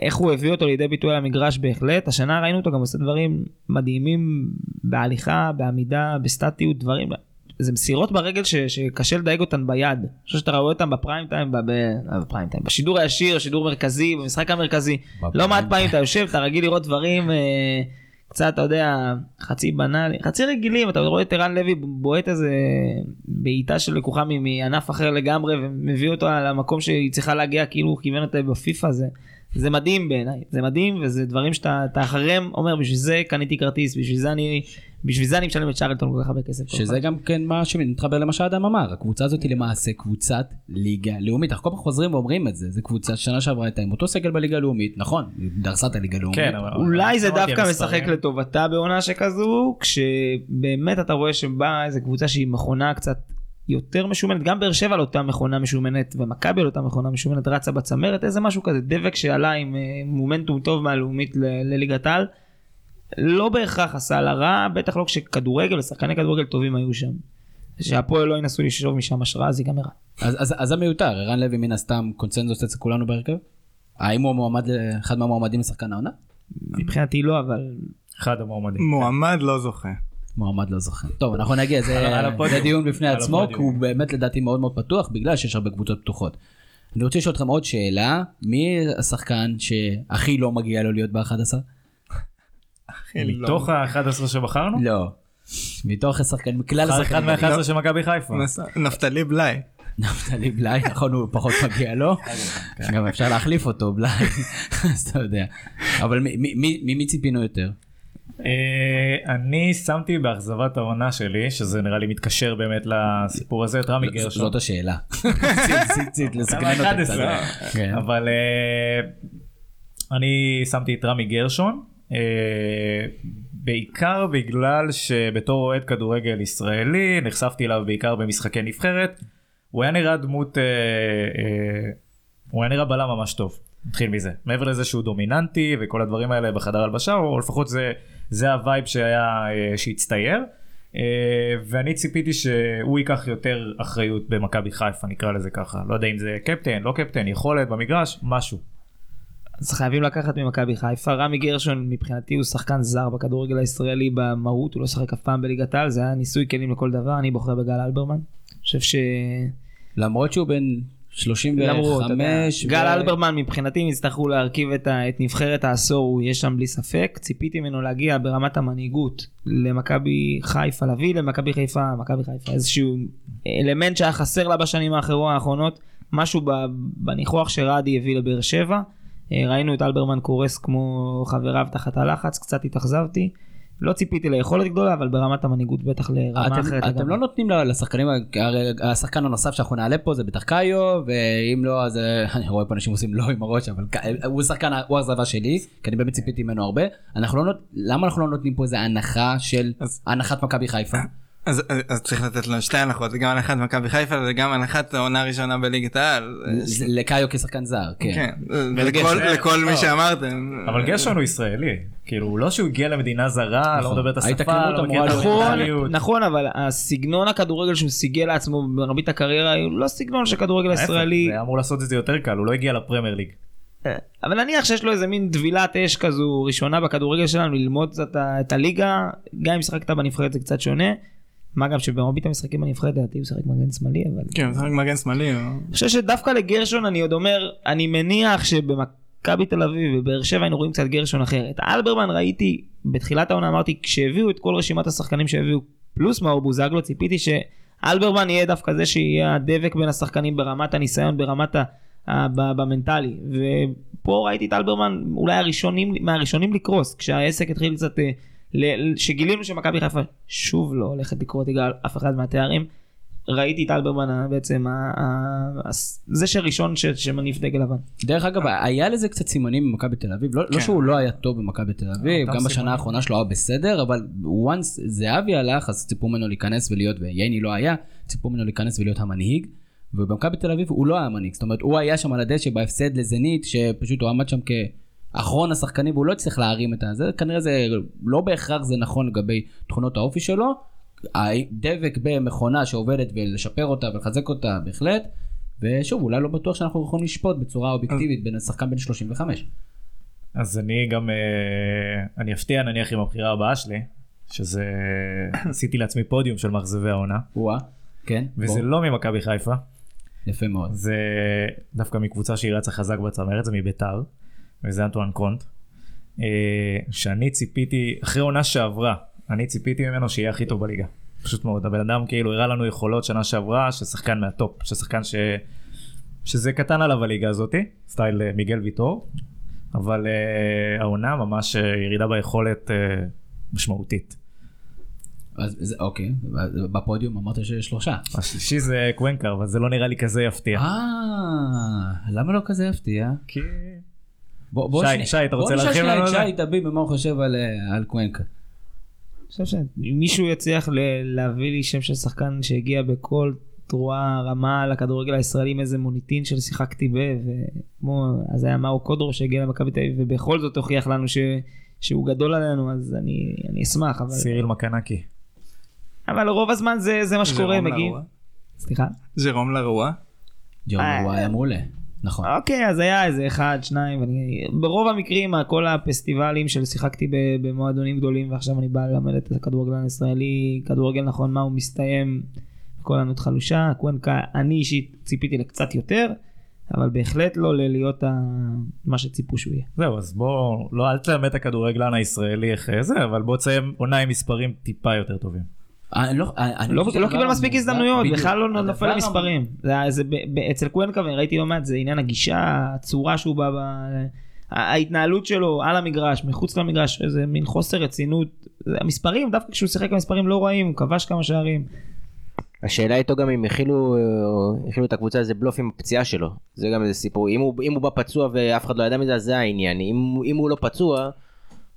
איך הוא הביא אותו לידי ביטוי על המגרש בהחלט. השנה ראינו אותו גם עושה דברים מדהימים בהליכה, בעמידה, בסטטיות, דברים. זה מסירות ברגל ש, שקשה לדייק אותן ביד. אני חושב שאתה רואה אותן בפריים טיים, ב, אה, בפריים טיים, בשידור הישיר, שידור מרכזי, במשחק המרכזי. לא מעט פעמים אתה יושב, אתה רגיל לראות דברים אה, קצת, אתה יודע, חצי בנאלי, חצי רגילים, אתה רואה את ערן לוי בועט איזה בעיטה של לקוחה מענף אחר לגמרי ומביא אותו למקום שהיא צריכה להגיע כאילו הוא כיוון אותה בפיפא זה. זה מדהים בעיניי, זה מדהים וזה דברים שאתה אתה אחריהם אומר בשביל זה קניתי כרטיס, בשביל זה אני, בשביל זה אני משלם את צ'רלטון כל כך הרבה כסף. שזה גם כן מה שמתחבר למה שאדם אמר, הקבוצה הזאת היא למעשה קבוצת ליגה לאומית, אנחנו כל פעם חוזרים ואומרים את זה, זה קבוצה שנה שעברה הייתה עם אותו סגל בליגה הלאומית, נכון, דרסה את הליגה הלאומית. כן, אבל... אולי זה דווקא משחק לטובתה בעונה שכזו, כשבאמת אתה רואה שבאה איזה קבוצה שהיא מכונה קצת יותר משומנת, גם באר שבע על אותה מכונה משומנת, ומכבי על אותה מכונה משומנת רצה בצמרת, איזה משהו כזה, דבק שעלה עם אה, מומנטום טוב מהלאומית ל- לליגת העל, לא בהכרח עשה לה רע, בטח לא כשכדורגל ושחקני כדורגל טובים היו שם. שהפועל לא ינסו לשאוב משם השראה, אז ייגמר. אז, אז, אז זה מיותר, ערן לוי מן הסתם קונצנזוס אצל כולנו בהרכב? האם הוא מועמד, אחד מהמועמדים לשחקן העונה? מבחינתי לא, אבל אחד המועמדים. מועמד לא זוכה. מועמד לא זוכר. טוב, אנחנו נגיע, זה, דיון בפני עצמו, כי. הוא באמת לדעתי מאוד מאוד פתוח, בגלל שיש הרבה קבוצות פתוחות. אני רוצה לשאול אתכם עוד שאלה, מי השחקן שהכי לא מגיע לו להיות ב-11? מתוך ה-11 שבחרנו? לא. מתוך השחקן, מכלל אחד השחקנים, מה-11 של מכבי חיפה. נפתלי בלאי. נפתלי בלאי, נכון הוא פחות מגיע לו, גם אפשר להחליף אותו בלאי, אז אתה יודע. אבל מי- מי- מי ממי ציפינו יותר? אה, אני שמתי באכזבת העונה שלי, שזה נראה לי מתקשר באמת לסיפור הזה, את רמי גרשון. זאת השאלה. ציצית לסקרן כמה אותה 11? קצת. כן. אבל אה, אני שמתי את רמי גרשון, אה, בעיקר בגלל שבתור אוהד כדורגל ישראלי נחשפתי אליו בעיקר במשחקי נבחרת. הוא היה נראה דמות, הוא היה נראה בלם ממש טוב, נתחיל מזה. מעבר לזה שהוא דומיננטי וכל הדברים האלה בחדר הלבשה, או לפחות זה, זה ה vibe שהיה, אה, שהצטייר. אה, ואני ציפיתי שהוא ייקח יותר אחריות במכבי חיפה, נקרא לזה ככה. לא יודע אם זה קפטן, לא קפטן, יכולת במגרש, משהו. אז חייבים לקחת ממכבי חיפה. רמי גרשון מבחינתי הוא שחקן זר בכדורגל הישראלי במהות, הוא לא שחק אף פעם בליגת העל, זה היה ניסוי כלים לכל דבר, אני בוחר בגל אלברמן. אני חושב ש... למרות שהוא בן 35. למרות, אתה יודע, ו- גל אלברמן מבחינתי אם יצטרכו להרכיב את, ה, את נבחרת העשור הוא יהיה שם בלי ספק. ציפיתי ממנו להגיע ברמת המנהיגות למכבי חיפה להביא למכבי חיפה מכבי חיפה איזשהו אלמנט שהיה חסר לה בשנים האחרות האחרונות. משהו בניחוח שרדי הביא לבאר שבע. אה, ראינו את אלברמן קורס כמו חבריו תחת הלחץ קצת התאכזבתי לא ציפיתי ליכולת גדולה אבל ברמת המנהיגות בטח לרמה אתם, אחרת. אתם. לא נותנים לשחקנים, הרי השחקן הנוסף שאנחנו נעלה פה זה בטח קאיו, ואם לא אז אה, אני רואה פה אנשים עושים לא עם הראש, אבל ק- הוא שחקן, הוא האכזבה שלי, כי אני באמת ציפיתי ממנו הרבה. אנחנו לא נות... למה אנחנו לא נותנים פה איזה הנחה של אז- הנחת מכבי חיפה? אז, אז, אז צריך לתת לו שתי הנחות, גם הנחת מכבי חיפה וגם הנחת העונה הראשונה בליגת העל. זה- לקאיו כשחקן זר, כן. כן, ולכל לכל מי שאמרתם. אבל גרשון הוא ישראלי, כאילו לא שהוא הגיע למדינה זרה, לא נכון. מדבר את השפה, לא מכיר את להיות- נכון, המנטליות. נכון, אבל הסגנון הכדורגל שהוא סיגל לעצמו במרבית הקריירה הוא לא סגנון של כדורגל ישראלי. זה היה אמור לעשות את זה יותר קל, הוא לא הגיע לפרמייר ליג. אבל נניח שיש לו איזה מין טבילת אש כזו ראשונה בכדורגל שלנו ללמוד קצת את הליגה, גם אם שיחקת בנבחרת זה קצת שונה. מה גם שבמרבית המשחקים בנבחרת לדעתי הוא שיחק מגן שמאלי אבל כן, הוא משחק מגן שמאלי. אני חושב שדווקא לגרשון אני עוד אומר אני מניח שבמכבי תל אביב ובאר שבע היינו רואים קצת גרשון אחר. את אלברמן ראיתי בתחילת העונה אמרתי כשהביאו את כל רשימת השחקנים שהביאו פלוס מאור בוזגלו ציפיתי שאלברמן יהיה דווקא זה שיהיה הדבק בין השחקנים ברמת הניסיון ברמת ה... במנטלי ופה ראיתי את אלברמן אולי הראשונים מהראשונים לקרוס כשהעסק התחיל קצת אה, שגילינו שמכבי חיפה שוב לא הולכת לקרוא תיגר אף אחד מהתארים ראיתי את אלברמן ה- בעצם ה- ה- הס- זה שראשון שמניף דגל לבן. דרך אגב, היה לזה קצת סימנים במכבי תל אביב, לא, לא כן. שהוא לא היה טוב במכבי תל אביב, גם בשנה. האחרונה שלו היה בסדר, אבל once זהבי הלך, אז ציפו ממנו להיכנס ולהיות, וייני לא היה, ציפו ממנו להיכנס ולהיות המנהיג, ובמכבי תל אביב הוא לא היה מנהיג, זאת אומרת, הוא היה שם על הדשא בהפסד לזנית, שפשוט הוא עמד שם כאחרון השחקנים, והוא לא הצליח להרים את הזה, כנראה זה לא בהכרח זה נכון לגבי תכונות האופי שלו, הדבק במכונה שעובדת ולשפר אותה ולחזק אותה בהחלט. ושוב, אולי לא בטוח שאנחנו יכולים לשפוט בצורה אובייקטיבית בין השחקן בן 35. אז אני גם, אה, אני אפתיע נניח עם הבחירה הבאה שלי, שזה, עשיתי לעצמי פודיום של מאכזבי העונה, וואה, כן, וזה בוא. לא ממכבי חיפה, יפה מאוד. זה דווקא מקבוצה שהיא רצה חזק בצמרת, זה מביתר, וזה אנטואן קונט, אה, שאני ציפיתי, אחרי עונה שעברה, אני ציפיתי ממנו שיהיה הכי טוב בליגה. פשוט מאוד, הבן אדם כאילו הראה לנו יכולות שנה שעברה, ששחקן מה top, ששחקן ש... שזה קטן עליו הליגה הזאתי, style אה, מיגל ויטור, אבל אה, העונה ממש ירידה ביכולת אה, משמעותית. אז זה, אוקיי, בפודיום אמרת שיש שלושה. השלישי זה קוונקה, אבל זה לא נראה לי כזה יפתיע. אה, למה לא כזה יפתיע? כי... בוא, בוא שי, שני- שי, אתה רוצה בוא להרחיב נשאל לנו את על זה? שי תביב במה הוא חושב על, אה, על קוונקה. אני חושב שאם מישהו יצליח ל- להביא לי שם של שחקן שהגיע בכל תרועה רמה לכדורגל הישראלי עם איזה מוניטין של שיחקתי ב... וכמו אז היה מאו קודרו שהגיע למכבי תל אביב ובכל זאת הוכיח לנו ש... שהוא גדול עלינו אז אני, אני אשמח אבל, סיריל מקנקי. אבל רוב הזמן זה, זה מה שקורה מגיעים. לרוע. סליחה? ז'רום לרוע. ג'רום הוא היה מעולה. נכון. אוקיי אז היה איזה אחד שניים ואני ברוב המקרים כל הפסטיבלים של שיחקתי במועדונים גדולים ועכשיו אני בא ללמד את הכדורגלן הישראלי כדורגל נכון מה הוא מסתיים כל ענות חלושה קוונקה אני אישית ציפיתי לקצת יותר אבל בהחלט לא ללהיות ה... מה שציפו שהוא יהיה. זהו, אז בוא, לא, אל תלמד את הכדורגלן הישראלי איך זה, אבל בוא תסיים עונה עם מספרים טיפה יותר טובים. אני לא, אני לא, לא קיבל מספיק הזדמנויות. בכלל לא נופל למספרים. זה, זה, ב, ב, אצל קוונקה וראיתי לא מעט זה עניין הגישה הצורה שהוא בא. ההתנהלות שלו על המגרש מחוץ למגרש איזה מין חוסר רצינות. המספרים דווקא כשהוא שיחק המספרים לא רעים הוא כבש כמה שערים. השאלה איתו גם אם הכילו אה, הכילו את הקבוצה איזה בלוף עם הפציעה שלו. זה גם איזה סיפור. אם הוא, אם הוא בא פצוע ואף אחד לא ידע מזה אז זה העניין. אם, אם הוא לא פצוע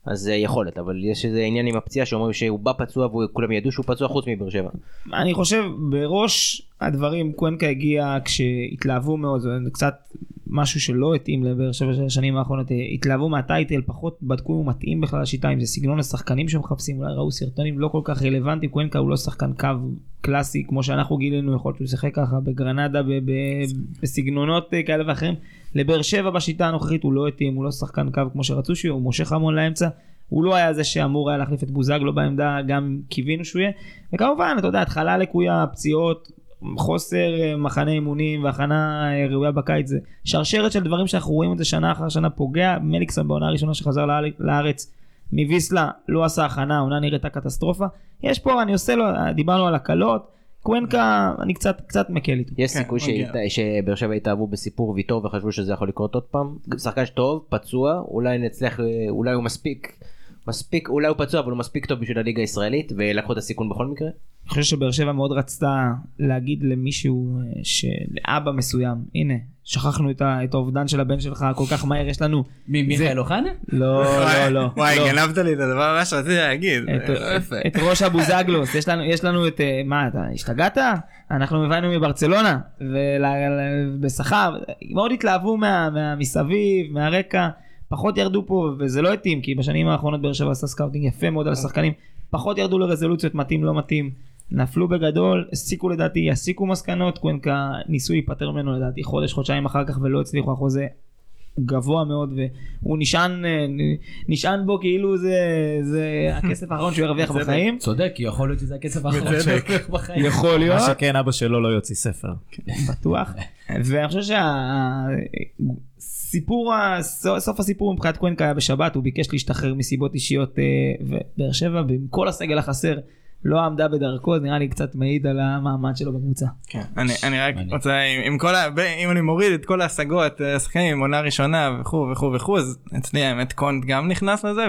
אז זה יכולת, אבל יש איזה עניין עם הפציעה שאומרים שהוא בא פצוע וכולם ידעו שהוא פצוע חוץ מבאר שבע. אני חושב בראש הדברים קוונקה הגיע כשהתלהבו מאוד, זה קצת משהו שלא התאים לבאר שבע של השנים האחרונות, התלהבו מהטייטל, פחות בדקו אם הוא מתאים בכלל לשיטה, אם זה סגנון השחקנים שמחפשים, אולי ראו סרטונים לא כל כך רלוונטיים, קוונקה הוא לא שחקן קו קלאסי כמו שאנחנו גילינו, יכול להיות שהוא שיחק ככה בגרנדה בסגנונות אה, כאלה ואחרים. לבאר שבע בשיטה הנוכחית הוא לא התאים, הוא לא שחקן קו כמו שרצו שהוא, הוא מושך המון לאמצע. הוא לא היה זה שאמור היה להחליף את בוזגלו בעמדה, גם קיווינו שהוא יהיה. וכמובן, אתה יודע, התחלה לקויה, פציעות, חוסר אה, מחנה אימונים והכנה אה, ראויה בקיץ זה שרשרת של דברים שאנחנו רואים את זה שנה אחר שנה פוגע. מליקסון בעונה הראשונה שחזר לארץ מוויסלה לא עשה הכנה, העונה נראתה קטסטרופה. יש פה, אני עושה לו, דיברנו על הקלות, קוונקה, אני קצת, קצת מקל איתו. יש כן, סיכוי. שהת- שבאר שבע התאהבו בסיפור ויטור וחשבו שזה יכול לקרות עוד פעם. שחקן טוב, פצוע, אולי נצליח, אה, אולי הוא מספיק, מספיק, אולי הוא פצוע אבל הוא מספיק טוב בשביל הליגה הישראלית ולקחו את הסיכון בכל מקרה. אני חושב שבאר שבע מאוד רצתה להגיד למישהו, אה, לאבא מסוים, הנה, שכחנו את ה- את האובדן של הבן שלך כל כך מהר, יש לנו... מי, מיכאל אוחנה? לא, לא, לא. וואי, לא. גנבת לי את הדבר הבא שרציתי להגיד. את, ראש הבוזגלוס, יש לנו, יש לנו את, אה, מה אתה השתגעת? אנחנו הבאנו מברצלונה, ובשכר, מאוד התלהבו מה, מה, מסביב, מהרקע, פחות ירדו פה, וזה לא התאים, כי בשנים האחרונות באר שבע עשה scouting יפה מאוד על השחקנים, פחות ירדו לרזולוציות מתאים לא מתאים, נפלו בגדול, הסיקו לדעתי, יסיקו מסקנות, קוונקה ניסו להיפטר ממנו לדעתי חודש, חודשיים אחר כך ולא הצליחו, החוזה גבוה מאוד והוא נשען אה, נשען בו כאילו זה זה הכסף האחרון שהוא ירוויח בחיים צודק, יכול להיות שזה הכסף האחרון. שהוא ירוויח בחיים. יכול להיות מה שכן אבא שלו לא יוציא ספר. בטוח ואני חושב שהסיפור סוף הסיפור מבחינת קוונקה היה בשבת הוא ביקש להשתחרר מסיבות אישיות אה, ובאר שבע עם כל הסגל החסר לא עמדה בדרכו זה נראה לי קצת מעיד על המעמד שלו בקבוצה. כן, אני, אני רק. רוצה, עם, עם כל ה... אם אני מוריד את כל ההשגות, אה, השחקנים עם עונה ראשונה וכו' וכו' וכו', אז אצלי האמת קונט גם נכנס לזה,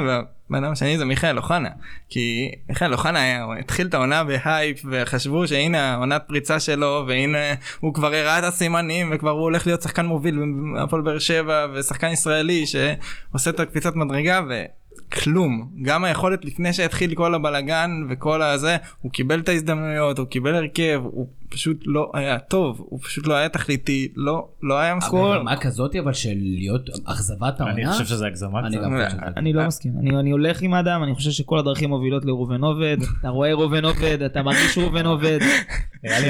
והבן אדם השני זה מיכאל אוחנה. כי מיכאל אוחנה היה, התחיל את העונה בהייפ, וחשבו שהנה העונת פריצה שלו, והנה הוא כבר הראה את הסימנים, וכבר הוא הולך להיות שחקן מוביל בהפועל באר שבע, ושחקן ישראלי שעושה את הקפיצת מדרגה, ו... כלום גם היכולת לפני שהתחיל כל הבלגן וכל הזה הוא קיבל את ההזדמנויות הוא קיבל הרכב הוא פשוט לא היה טוב הוא פשוט לא היה תכליתי לא לא היה אבל מספיק. רמה כזאת אבל של להיות אכזבת העונה? אני חושב שזה הגזמה אני קצת. לא מסכים אני, אני הולך עם אדם אני חושב שכל הדרכים מובילות לראובן עובד אתה רואה ראובן עובד אתה מרגיש ראובן עובד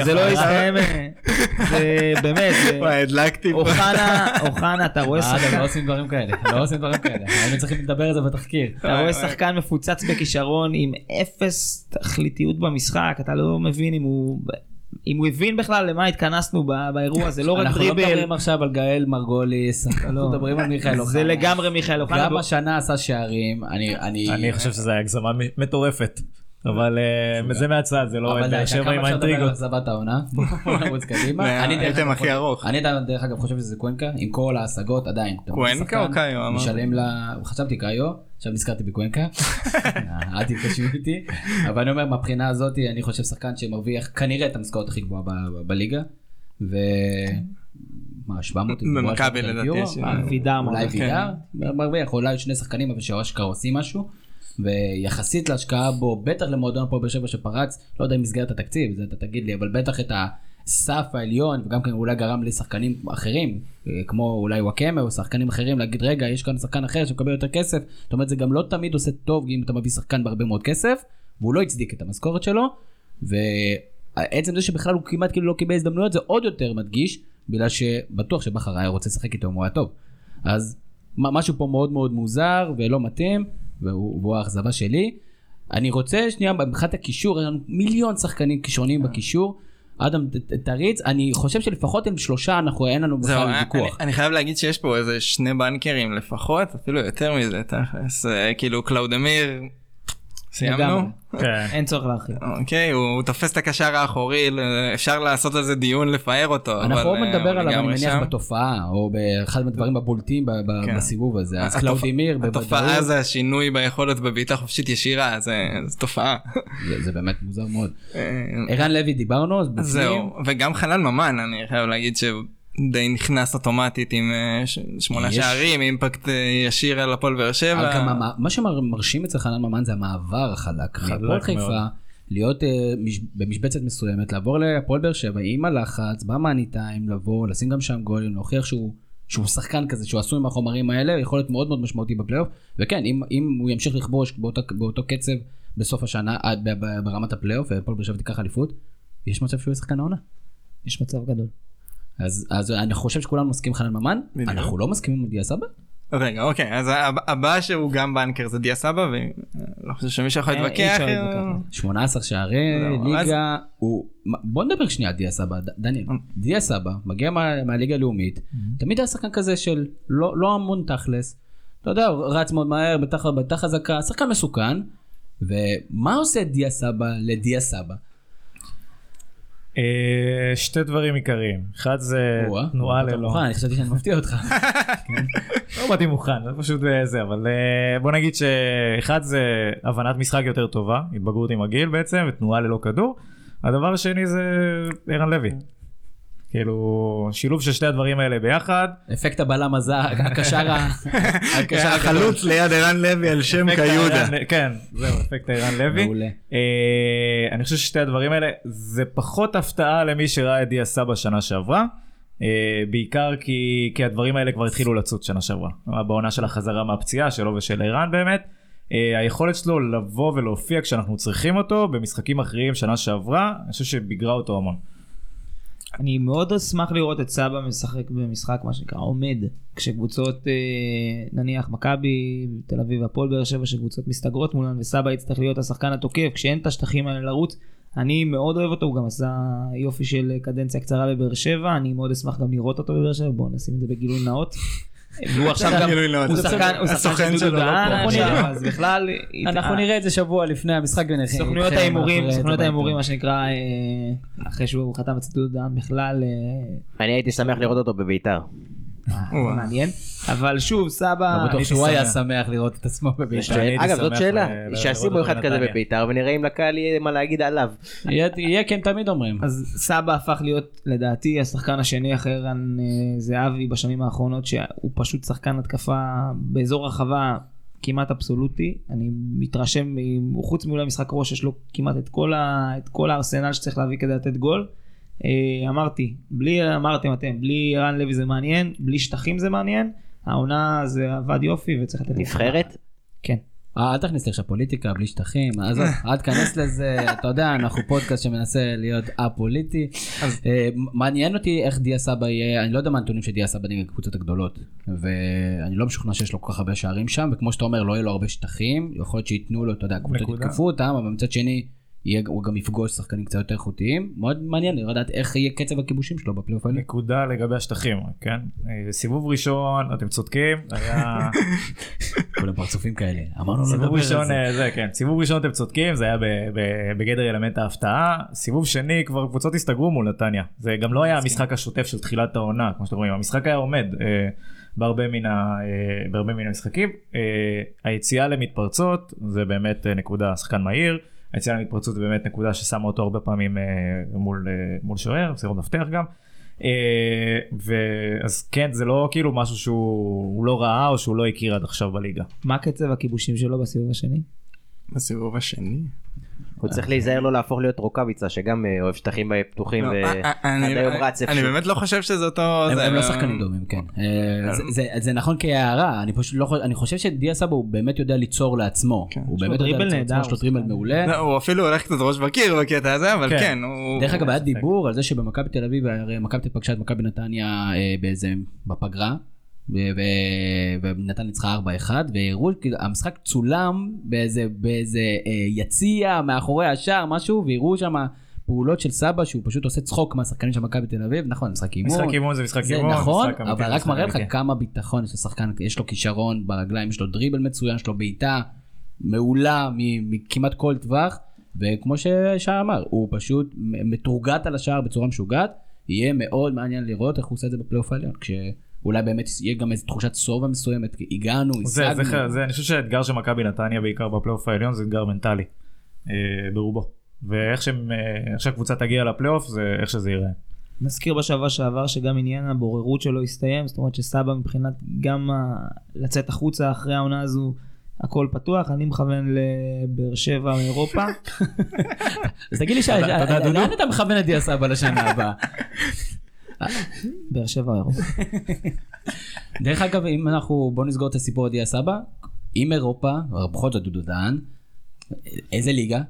זה לא יסתיים אה, זה באמת הדלקתי. אוחנה אוחנה אתה רואה אה, שחקן לא עושים דברים כאלה, לא עושים דברים כאלה. היינו צריכים לדבר על זה בתחקיר. אתה רואה שחקן מפוצץ בכישרון עם אפס תכליתיות במשחק אתה לא מבין אם הוא אם הוא הבין בכלל למה התכנסנו באירוע זה לא רק אנחנו לא דריבל מדברים עכשיו על גאל מרגוליס, אנחנו לא. מדברים על מיכאל אוחנה. זה לגמרי מיכאל אוחנה גם השנה עשה שערים, אני... אני אני חושב שזה היה הגזמה מטורפת. אבל אה, זה מהצד זה לא אבל באר שבע כמה עם אפשר לדבר על האינטריגות. אכזבת העונה? בואו נרוץ קדימה. הייתם הכי ארוך. אני דרך אגב חושב שזה קוונקה, עם כל ההשגות עדיין. קוונקה או שחקן, קאיו? משלם לה, חשבתי קאיו, עכשיו נזכרתי בקוונקה. אל תתקשו איתי. אבל אני אומר מהבחינה הזאת אני חושב שחקן שמרוויח כנראה את המשכורת הכי גבוהה בליגה. ו... מה 700 במכבי לדעתי אולי מרוויח. וידר מרוויח אולי שני שחקנים אבל שאשכרה עושים משהו. ויחסית להשקעה בו בטח למועדון הפועל באר שבע שפרץ לא יודע אם מסגרת התקציב זה אתה תגיד לי אבל בטח את הסף העליון וגם כן אולי גרם לשחקנים אחרים אה, כמו אולי וואקמה או שחקנים אחרים להגיד רגע יש כאן שחקן אחר שמקבל יותר כסף. זאת אומרת זה גם לא תמיד עושה טוב אם אתה מביא שחקן בהרבה מאוד כסף והוא לא הצדיק את המשכורת שלו ועצם זה שבכלל הוא כמעט כאילו לא קיבל הזדמנויות זה עוד יותר מדגיש בגלל שבטוח שבכר היה רוצה לשחק איתו אם הוא היה טוב. אז משהו פה מאוד מאוד מוזר ולא מתאים והוא, והוא האכזבה שלי. אני רוצה שנייה מבחינת הקישור יש לנו מיליון שחקנים כישרוניים בקישור. אדם תריץ אני חושב שלפחות עם שלושה אנחנו אין לנו בכלל אני, ויכוח. אני חייב להגיד שיש פה איזה שני בנקרים לפחות אפילו יותר מזה תכלס אה, כאילו קלאודמיר סיימנו. כן. אין צורך להרחיב. אוקיי הוא, תופס את הקשר האחורי אפשר לעשות על זה דיון לפאר אותו אנחנו עוד אה, נדבר עליו אני מניח. בתופעה או באחד מהדברים הבולטים ב- ב- כן. בסיבוב הזה אז קלאודימיר התופעה זה השינוי ביכולת בבעיטה חופשית ישירה זה, תופעה. זה- זה באמת מוזר מאוד. אה, ערן לוי דיברנו אז בפנים. זהו וגם חנן ממן אני חייב להגיד ש... די נכנס אוטומטית עם אה, שמונה יש- שערים, impact אה, ישיר על הפועל באר שבע. גם המ- מה שמרשים אצל חנן ממן זה המעבר החלק. חלק חיפה, מאוד. להיות אה, מש- במשבצת מסוימת, לעבור להפועל באר שבע עם הלחץ, במאני טיים, לבוא, לשים גם שם גולים, להוכיח שהוא... שהוא שחקן כזה שהוא עשוי מהחומרים האלה יכול להיות מאוד מאוד משמעותי בפלייאוף וכן אם, אם הוא ימשיך לכבוש באותו, באותו קצב בסוף השנה עד ב- ב- ברמת הפלייאוף והפועל באר שבע תיקח אליפות יש מצב שהוא יהיה שחקן העונה. יש מצב גדול. אז, אז אני חושב שכולנו מסכימים חנן ממן בדיוק. אנחנו לא מסכימים עם דיה סבא רגע, אוקיי, אז הב- הבא שהוא גם banker זה דיה סבא, ולא חושב שמישהו יכול אה, להתווכח. אפשר אה, להתווכח. 18 שערי ליגה הוא בוא נדבר שנייה על דיה סבא דניאל דיה סבא מגיע מה- מהליגה הלאומית תמיד היה שחקן כזה של לא לא המון תכלס. אתה יודע הוא רץ מאוד מהר בתחת חזקה שחקן מסוכן. ומה עושה דיה סבא לדיה סבא? אה, שתי דברים עיקריים. אחד זה תנועה ללא... אני חשבתי שאני מפתיע אותך. לא באתי מוכן, זה פשוט אה, זה, אבל אה, בוא נגיד שאחד זה הבנת משחק יותר טובה, התבגרות עם הגיל בעצם, ותנועה ללא כדור. הדבר השני זה ערן לוי. כאילו, שילוב של שתי הדברים האלה ביחד. אפקט הבלם הזה הקשר. החלוץ ליד ערן לוי על שם קיודה. כן, זהו, אפקט ערן לוי. מעולה. אה, אני חושב ששתי הדברים האלה זה פחות הפתעה למי שראה את דיה סבא שנה שעברה. אה, בעיקר כי, כי הדברים האלה כבר התחילו לצוץ שנה שעברה. בעונה של החזרה מהפציעה שלו ושל ערן באמת. אה, היכולת שלו לבוא ולהופיע כשאנחנו צריכים אותו במשחקים אחרים שנה שעברה, אני חושב שביגרה אותו המון. אני מאוד אשמח לראות את סבא משחק במשחק מה שנקרא עומד כשקבוצות אה, נניח מכבי תל אביב הפועל באר שבע שקבוצות מסתגרות מולן וסבא יצטרך להיות השחקן התוקף כשאין את השטחים האלה לרוץ. אני מאוד אוהב אותו הוא גם עשה יופי של קדנציה קצרה בבאר שבע אני מאוד אשמח גם לראות אותו בבאר שבע בואו נשים את זה בגילוי נאות. והוא עכשיו גם נאות. הוא שחקן הוא שחקן של שלו דודו לא אז בכלל אנחנו נראה את זה שבוע לפני המשחק ונראה. סוכנויות ההימורים, את סוכנויות ההימורים מה. שנקרא, אה, אחרי שהוא חתם אצל דודו דהן בכלל, אה, אני הייתי שמח לראות אותו בביתר. וואו. מעניין, אבל שוב סבא, לא בטוח שהוא היה שמח. לראות את עצמו בבית"ר. אגב זאת שאלה, שישימו אחד כזה. בביתר ונראה אם לקהל יהיה מה להגיד עליו. יהיה- כי הם תמיד אומרים. אז סבא הפך להיות לדעתי השחקן השני אחרי ערן אה, זהבי בשנים האחרונות, שהוא פשוט שחקן התקפה באזור הרחבה כמעט אבסולוטי, אני מתרשם, חוץ מאולי משחק ראש יש לו כמעט את כל, ה, את כל הארסנל שצריך להביא כדי לתת גול. אה, אמרתי, בלי, אמרתם אתם, בלי ערן לוי זה מעניין, בלי שטחים זה מעניין, העונה זה עבד יופי וצריך לתת... נבחרת? כן. אה, אל תכניס לי עכשיו פוליטיקה בלי שטחים, עזוב, אל תיכנס לזה, אתה יודע, אנחנו פודקאסט שמנסה להיות א-פוליטי. אה, מעניין אותי איך דיה סבא יהיה, אני לא יודע מה הנתונים של דיה סבא נגד הקבוצות הגדולות, ואני לא משוכנע שיש לו כל כך הרבה שערים שם, וכמו שאתה אומר, לא יהיה לו הרבה שטחים, יכול להיות שייתנו לו, אתה יודע, הקבוצות נקודה. יתקפו אותם, אבל מצד שני, יהיה- הוא גם יפגוש שחקנים קצת יותר איכותיים, מאוד מעניין לדעת איך יהיה קצב הכיבושים שלו בפלייאוף העליון. נקודה לגבי השטחים, כן? אה, סיבוב ראשון, אתם צודקים, היה... כולם פרצופים כאלה, אמרנו לא סיבוב לדבר על ראשון, זה. אה, זה כן, סיבוב ראשון אתם צודקים, זה היה בגדר אלמנט ההפתעה. סיבוב שני כבר קבוצות הסתגרו מול נתניה. זה גם לא היה המשחק השוטף של תחילת העונה, כמו שאתם רואים, המשחק היה עומד אה, בהרבה מן ה- בהרבה מן המשחקים. אה, היציאה למתפרצות זה באמת נקודה, שחקן מהיר. היציאה למתפרצות זה באמת נקודה ששמה אותו הרבה פעמים אה, מול, אה, מול שוער, מסירות מפתח גם. אה, ואז כן זה לא כאילו משהו שהוא הוא לא ראה או שהוא לא הכיר עד עכשיו בליגה. מה קצב הכיבושים שלו בסיבוב השני? בסיבוב השני. הוא צריך להיזהר לא להפוך להיות רוקאביצה שגם אה, אוהב שטחים אה, פתוחים לא, אה, אה, אני- ועד היום רץ אני איפשהו. באמת לא חושב שזה אותו... הם, לא שחקנים דומים, כן. אה, זה, נכון כהערה, אני פשוט לא חושב, אני חושב שדיה סבא הוא באמת יודע ליצור לעצמו. כן. הוא באמת יודע ליצור לעצמו, יש לו שחקן. מעולה. לא, הוא אפילו הולך קצת ראש בקיר בקטע הזה, אבל כן. כן. דרך אגב היה. דיבור על זה שבמכבי תל אביב, הרי מכבי תל אביב פגשה את מכבי נתניה באיזה, בפגרה. ונתן ניצחה 4-1 והראו כאילו המשחק צולם באיזה באיזה אה, יציע מאחורי השער משהו והראו שם פעולות של סבא שהוא פשוט עושה צחוק מהשחקנים של מכבי תל אביב. נכון משחק אימון. משחק אימון זה משחק אימון, נכון, אבל רק מראה לך. כמה ביטחון יש לשחקן, יש לו כישרון ברגליים, יש לו דריבל מצוין, יש לו בעיטה מעולה מכמעט כל טווח, וכמו ששעה אמר, הוא פשוט מתורגת על השער בצורה משוגעת, יהיה מאוד מעניין לראות איך הוא עושה את זה בפלייאוף העליון, כשאולי באמת יהיה גם איזו תחושת שובע מסוימת, כי הגענו, זה, זה, השגנו. זה, אני חושב שהאתגר של מכבי נתניה בעיקר בפלייאוף העליון זה אתגר מנטלי אה, ברובו. ואיך שהם, אה, איך שהקבוצה תגיע לפלייאוף זה איך שזה ייראה. נזכיר בשבוע שעבר שגם עניין הבוררות שלו הסתיים, זאת אומרת שסבא מבחינת גם ה... לצאת החוצה אחרי העונה הזו, הכל פתוח, אני מכוון לבאר שבע או אירופה. אז תגיד לי. לאן אתה מכוון את דיה סבא לשנה הבאה? באר שבע אירופה. דרך אגב, אם אנחנו, בוא נסגור את הסיפור על דיה סבא, עם אירופה, או בכל זאת דודו דהן, איזה ליגה?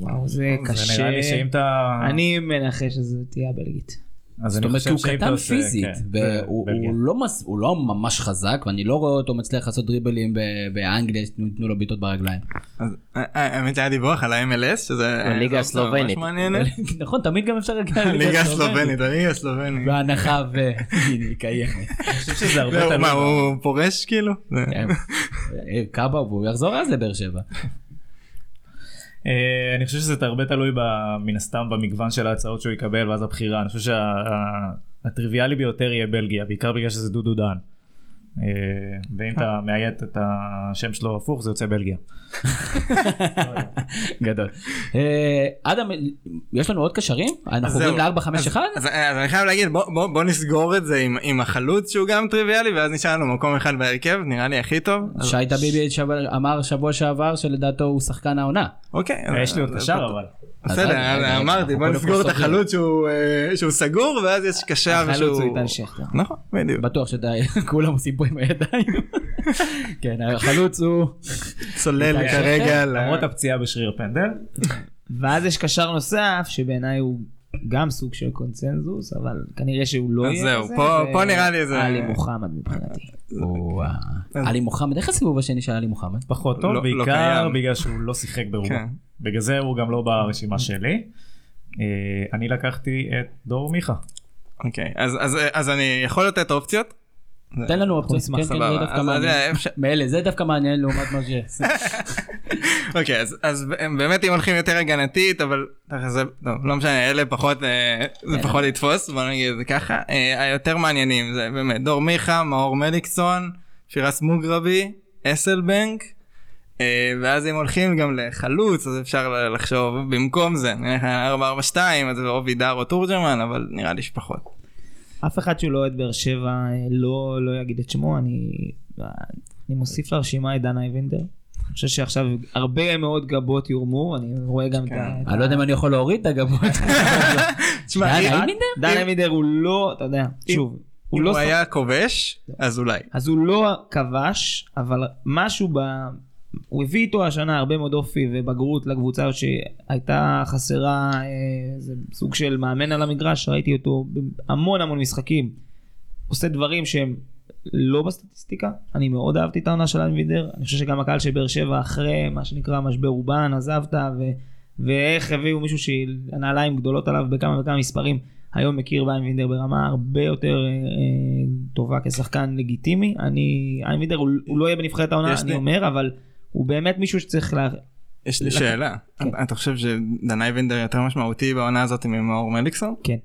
וואו, זה זה קשה. נראה לי שאם אתה... אני מנחש שזה תהיה הבלגית. אז זאת אומרת, חושב הוא קטן עושה- פיזית, כן, והוא. הוא לא מס- הוא לא ממש חזק, ואני לא רואה אותו מצליח לעשות דריבלים באנגליה, שניתנו לו בעיטות ברגליים. אז, אה, האמת היה דיווח על ה-MLS שזה הליגה ממש הסלובנית. נכון, תמיד גם אפשר להגיע הליגה הסלובנית הליגה הסלובנית. בהנחה ו... הנה, היא קיימת. אני חושב שזה הרבה זהו, תלוי. מה הוא פורש כאילו? אה, קאבה, והוא יחזור אז לבאר שבע. אה, אני חושב שזה הרבה תלוי ב- מן הסתם במגוון של ההצעות שהוא יקבל ואז הבחירה. אני חושב שהטריוויאלי ביותר יהיה בלגיה, בעיקר בגלל שזה דודו דהן. אה, ואם אתה מאיית את השם שלו הפוך זה יוצא בלגיה. גדול. אה, אדם, יש לנו עוד קשרים? אנחנו. עוברים ל-451? אז אני חייב להגיד בוא- נסגור את זה עם- החלוץ שהוא גם טריוויאלי ואז נשאר לנו מקום אחד בהרכב נראה לי הכי טוב. שי טביבי שב- אמר שבוע שעבר שלדעתו הוא שחקן העונה. אוקיי. אז- יש לי עוד קשר אבל. בסדר, אמרתי בוא נסגור את החלוץ שהוא אה, שהוא סגור ואז יש קשר החלוץ שהוא... הוא איתי שכטר. נכון, בדיוק. בטוח שדי, כולם עושים פה עם הידיים. כן, החלוץ הוא... צולל כרגע. למרות הפציעה בשריר פנדל. ואז יש קשר נוסף שבעיניי הוא גם סוג של קונצנזוס, אבל כנראה שהוא לא אז יהיה זהו, כזה, פה- ו- פה נראה לי זה- עלי מוחמד מבחינתי. הוא, אה, עלי מוחמד, איך הסיבוב השני של עלי מוחמד? פחות טוב לא- לא בעיקר. בגלל שהוא לא שיחק ברובו. כן. בגלל זה הוא גם לא ברשימה שלי. אה, אני לקחתי את דור מיכה. אוקיי, אז- אז אז אני יכול לתת אופציות? תן לנו אופציות, כן, כן, זה. דווקא מעניין. מאלה, זה דווקא מעניין לעומת מה ש... אוקיי אז באמת אם הולכים יותר הגנתית אבל זה טוב, לא משנה אלה פחות אה, זה פחות יתפוס בוא נגיד את זה ככה אה, היותר מעניינים זה באמת דור מיכה מאור מליקסון פירס מוגרבי אסלבנק אה, ואז אם הולכים גם לחלוץ אז אפשר לחשוב במקום זה נלך ל 442 אז זה או וידר או תורג'מן אבל נראה לי שפחות. אף אחד שהוא לא אוהד באר שבע אה, לא לא יגיד את שמו, אני אני מוסיף לרשימה את דן אייבנדר. אני חושב שעכשיו הרבה מאוד גבות יורמו, אני רואה גם את ה... את אני לא יודע אם אני יכול להוריד את הגבות. תשמע, דן? דן אייבנדר הוא לא, אתה יודע, שוב, אם לא הוא היה כובש אז אולי. אז הוא לא כבש, אבל משהו ב... הוא הביא איתו השנה הרבה מאוד אופי ובגרות לקבוצה שהייתה חסרה אה, איזה סוג של מאמן על המגרש, ראיתי אותו בהמון המון משחקים. עושה דברים שהם לא בסטטיסטיקה, אני מאוד אהבתי את העונה של אנבידר, אני חושב שגם הקהל של באר שבע אחרי מה שנקרא משבר רובן עזבת ו... ואיך הביאו מישהו שהנעליים גדולות עליו בכמה וכמה מספרים, היום מכיר באיינבינדר ברמה הרבה יותר אה, אה, טובה כשחקן לגיטימי. אני, איינבינדר הוא, הוא לא יהיה בנבחרת העונה, אני אומר, אבל הוא באמת מישהו שצריך לה... יש לי שאלה כן. אתה חושב שדנאי וינדר יותר משמעותי בעונה הזאת ממאור מליקסון? כן.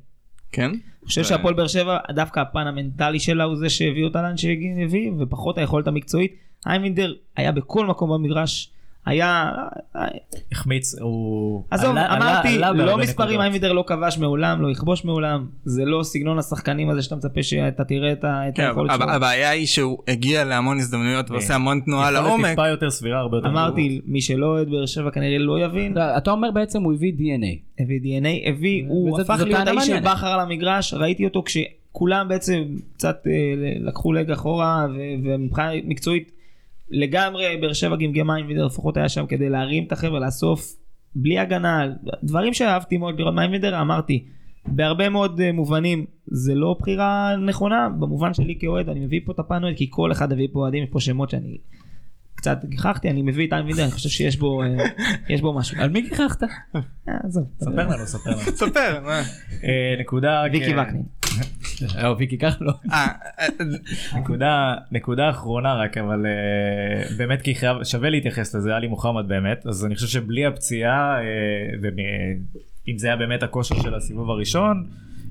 כן? אני חושב ו- שהפועל באר שבע, דווקא הפן המנטלי שלה הוא זה שהביא אותה לאן שהביא, ופחות היכולת המקצועית. איינבינדר היה בכל מקום במגרש, היה... החמיץ, הוא... עזוב, אמרתי, עלה- עלה לא מספרים. איינבינדר לא כבש מעולם, לא יכבוש מעולם, זה לא סגנון השחקנים הזה שאתה מצפה שאתה תראה את כן, היכולת אבל שלו. הבעיה היא שהוא הגיע להמון הזדמנויות ועושה המון תנועה לעומק. טיפה יותר סבירה, הרבה יותר... אמרתי, מי שלא אוהד באר שבע כנראה לא יבין, לא, אתה אומר בעצם הוא הביא DNA. הביא DNA, הביא, הוא וזאת- הפך להיות האיש של. בכר על המגרש, ראיתי אותו כשכולם בעצם קצת אה, לקחו לג אחורה, ו- ומבחינה מקצועית לגמרי באר שבע גמגמה עם וידר לפחות היה שם כדי להרים את החבר'ה, לאסוף בלי הגנה, דברים שאהבתי מאוד לראות מהאינבידר, אמרתי, בהרבה מאוד אה, מובנים זה לא בחירה נכונה, במובן שלי כאוהד אני מביא פה את הפן אוהד, כי כל אחד הביא פה אוהדים, יש פה שמות שאני קצת גיחכתי, אני מביא את איימבידר, אני חושב שיש בו, אה, יש בו משהו. על מי גיחכת? אה. ספר לנו, ספר לנו. ספר, נקודה... ויקי וקנין. או ויקי קח לו. אה, אה, נקודה נקודה אחרונה רק אבל באמת כי חייב שווה להתייחס לזה עלי מוחמד באמת אז אני חושב שבלי הפציעה ואם זה היה באמת הכושר של הסיבוב הראשון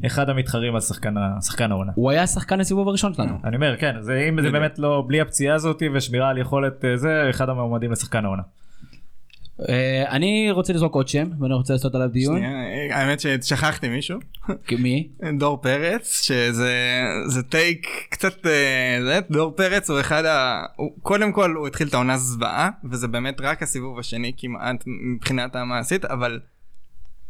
אחד המתחרים על שחקן העונה. הוא היה שחקן הסיבוב הראשון שלנו. אני אומר כן זה אם זה באמת לא בלי הפציעה הזאת ושמירה על יכולת אה, זה אחד המועמדים לשחקן העונה. אה, אני רוצה לזרוק עוד שם ואני רוצה לעשות עליו דיון. שנייה, האמת ששכחתי מישהו, מי? דור פרץ, שזה זה טייק קצת, אה, זה, דור פרץ הוא אחד ה... הוא, קודם כל הוא התחיל את העונה זוועה, וזה באמת רק הסיבוב השני כמעט מבחינת המעשית, אבל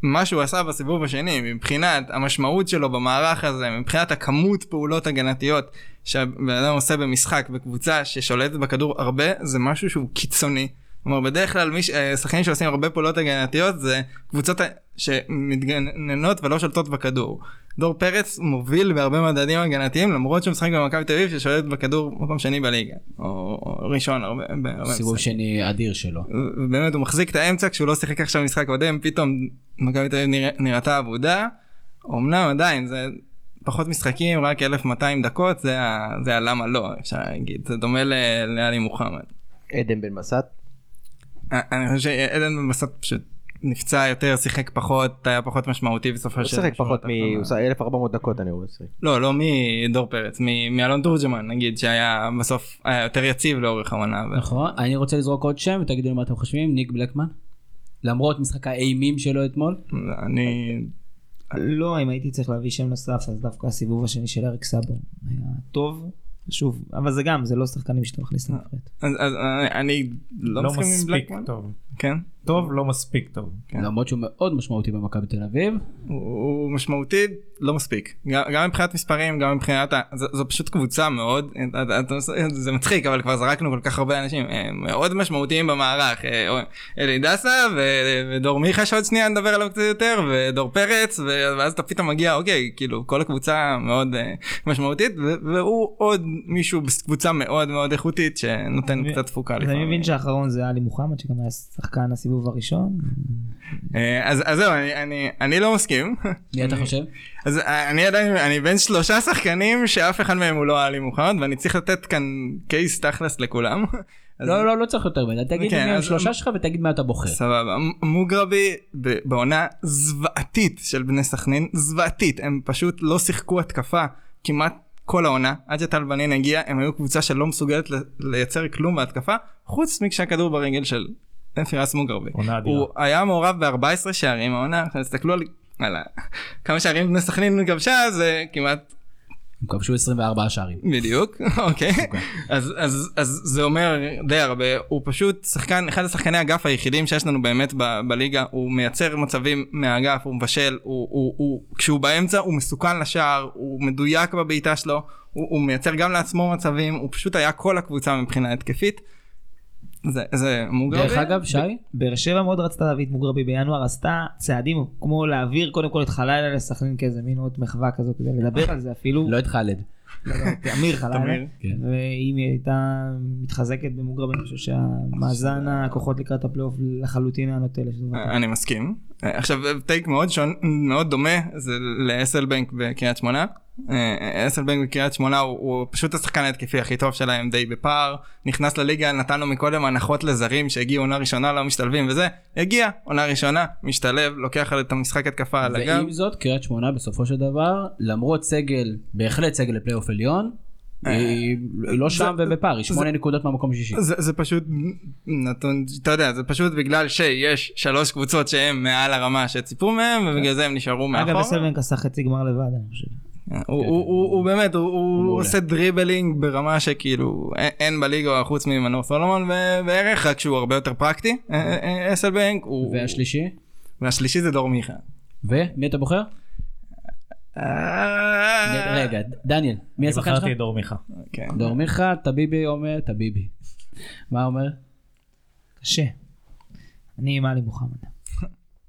מה שהוא עשה בסיבוב השני, מבחינת המשמעות שלו במערך הזה, מבחינת הכמות פעולות הגנתיות שהבן אדם עושה במשחק בקבוצה ששולטת בכדור הרבה, זה משהו שהוא קיצוני. כלומר בדרך כלל אה, שחקנים שעושים הרבה פעולות הגנתיות זה קבוצות שמתגננות ולא שולטות בכדור. דור פרץ מוביל בהרבה מדדים הגנתיים למרות שהוא משחק במכבי תל אביב ששולט בכדור מקום שני בליגה. או, או ראשון הרבה, סיבוב. שני אדיר שלו. ובאמת הוא מחזיק את האמצע כשהוא לא שיחק עכשיו משחק קודם פתאום מכבי תל אביב נרא- נראתה אבודה. אמנם עדיין זה פחות משחקים רק 1200 דקות זה, ה- זה הלמה לא אפשר להגיד זה דומה ל- לאלי מוחמד. עדן בן מסת. אני חושב שעדן במסת פשוט נפצע יותר שיחק פחות היה פחות משמעותי בסופו הוא של שיחק בשורה פחות מ... הוא עושה 1400 דקות אני רואה. שיחק. לא לא מדור פרץ מאלון תורג'מן נגיד שהיה בסוף היה יותר יציב לאורך העונה. נכון. אני רוצה לזרוק עוד שם ותגידו לי מה אתם חושבים. ניק בלקמן. למרות משחק האימים שלו אתמול. אני לא, אם הייתי צריך להביא שם נוסף, אז דווקא הסיבוב השני של אריק סאבו היה טוב. שוב, אבל זה גם, זה לא שחקנים שאתה מכניס לנבחרת. אז, אני, אני לא, לא מסכים עם מספיק בלקמן. טוב. כן. טוב, לא מספיק טוב. כן. למרות שהוא מאוד משמעותי במכבי תל אביב. הוא הוא משמעותי לא מספיק גם, גם מבחינת מספרים גם מבחינת ה... זו, זו פשוט קבוצה מאוד אתה- זה מצחיק אבל כבר זרקנו כל כך הרבה אנשים הם מאוד משמעותיים במערך אה, אלי דסה ו- ודור מיכה שעוד שנייה נדבר עליו קצת יותר ודור פרץ ו- ואז אתה פתאום מגיע אוקיי כאילו כל הקבוצה מאוד אה, משמעותית ו- והוא עוד מישהו בקבוצה מאוד מאוד איכותית שנותן אני- קצת תפוקה אז אני מבין שהאחרון זה עלי מוחמד, שגם היה שחקן הסיבוב הראשון. אה, אז אז זהו אני, אני, אני לא מסכים. מי אתה חושב? אז אני עדיין, אני בין שלושה שחקנים שאף אחד מהם הוא לא עלי מוחמד ואני צריך לתת כאן קייס תכלס לכולם. אז- לא לא לא צריך יותר מדי. תגיד כן, לי מי אז- השלושה שלך ותגיד מה אתה בוחר. סבבה, מוגרבי בעונה זוועתית של בני סכנין, זוועתית, הם פשוט לא שיחקו התקפה כמעט כל העונה, עד שטל בנין הגיע, הם היו קבוצה שלא מסוגלת לייצר כלום בהתקפה, חוץ מכשהכדור ברגל של פירס מוגרבי. עונה אדירה. הוא היה מעורב ב-14 שערים העונה, תסתכלו על... על ה- כמה שערים בני סכנין כבשה זה כמעט הם כבשו 24 שערים. בדיוק אוקיי אז אז אז זה אומר די הרבה הוא פשוט שחקן אחד השחקני אגף היחידים שיש לנו באמת ב, בליגה הוא מייצר מצבים מהאגף הוא מבשל הוא, הוא, הוא כשהוא באמצע הוא מסוכן לשער הוא מדויק בבעיטה שלו הוא, הוא מייצר גם לעצמו מצבים הוא פשוט היה כל הקבוצה מבחינה התקפית. זה זה מוגרבי. דרך אגב שי באר שבע מאוד רצתה להביא את מוגרבי בינואר, עשתה צעדים כמו להעביר קודם כל את חלילה לסכנין כאיזה מין עוד מחווה כזאת כדי לדבר על זה אפילו. לא את חאלד. את אמיר חלילה. תמיר, כן. ואם היא הייתה מתחזקת במוגרבי, אני חושב שהמאזן הכוחות לקראת הפלייאוף לחלוטין היה נוטה דבר. אני מסכים. אה, עכשיו take מאוד דומה זה לאסלבנק בקריית שמונה. אה, אסלבנק בקריית שמונה הוא, הוא פשוט השחקן ההתקפי הכי טוב שלהם די בפער נכנס לליגה נתן לו מקודם הנחות לזרים שהגיעו עונה ראשונה לא משתלבים וזה הגיע עונה ראשונה משתלב לוקח את המשחק התקפה על הגב. ועם זאת קריית שמונה בסופו של דבר למרות סגל בהחלט סגל לפלייאוף עליון. היא היא לא שם ובפער היא שמונה נקודות מהמקום השישי. זה, זה פשוט נתון אתה יודע זה פשוט בגלל שיש שלוש קבוצות שהם מעל הרמה שציפו מהם ובגלל זה הם נשארו מאחור. אגב, אסלבנק עשה חצי גמר לבד, אני חושב. הוא, הוא, הוא, באמת הוא. עושה דריבלינג ברמה שכאילו אין, בליגה חוץ ממנור סולומון בערך רק שהוא הרבה יותר פרקטי אסלבנק והשלישי והשלישי זה דור מיכה. ומי אתה בוחר? אה, רגע דניאל מי אני השחקן שלך? בחרתי את דור מיכה. כן. דור מיכה טביבי אומר טביבי. מה אומר? קשה. אני עם עלי מוחמד.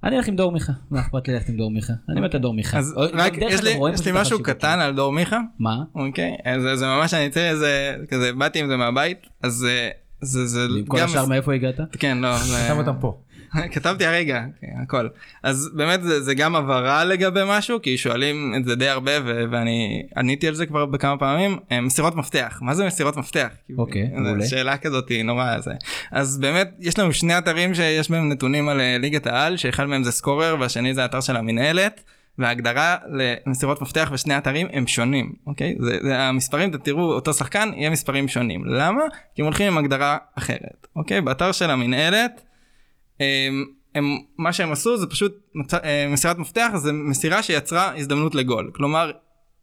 אני אלך עם דור מיכה. מה אכפת לי ללכת עם דור מיכה? אני מת דור מיכה. אז רק יש לי, משהו קטן על דור מיכה מה? אוקיי אז זה- ממש אני אצא איזה כזה באתי עם זה מהבית אז אה, זה זה ועם כל גם השאר מאיפה הגעת? כן לא זה- שם אותם פה. כתבתי הרגע כן, הכל אז באמת זה, זה גם הבהרה לגבי משהו כי שואלים את זה די הרבה ו- ואני עניתי על זה כבר בכמה פעמים אה, מסירות מפתח מה זה מסירות מפתח אוקיי, זו מעולה. שאלה כזאת היא נורא זה אז באמת יש לנו שני אתרים שיש בהם נתונים על אה, ליגת העל שאחד מהם זה סקורר והשני זה אתר של המינהלת. וההגדרה למסירות מפתח בשני אתרים הם שונים אוקיי זה, זה המספרים אתם תראו אותו שחקן יהיה מספרים שונים למה כי הם הולכים עם הגדרה אחרת אוקיי באתר של המינהלת. הם, הם, מה שהם עשו זה פשוט. אה, מסירת מפתח זה מסירה שיצרה הזדמנות לגול כלומר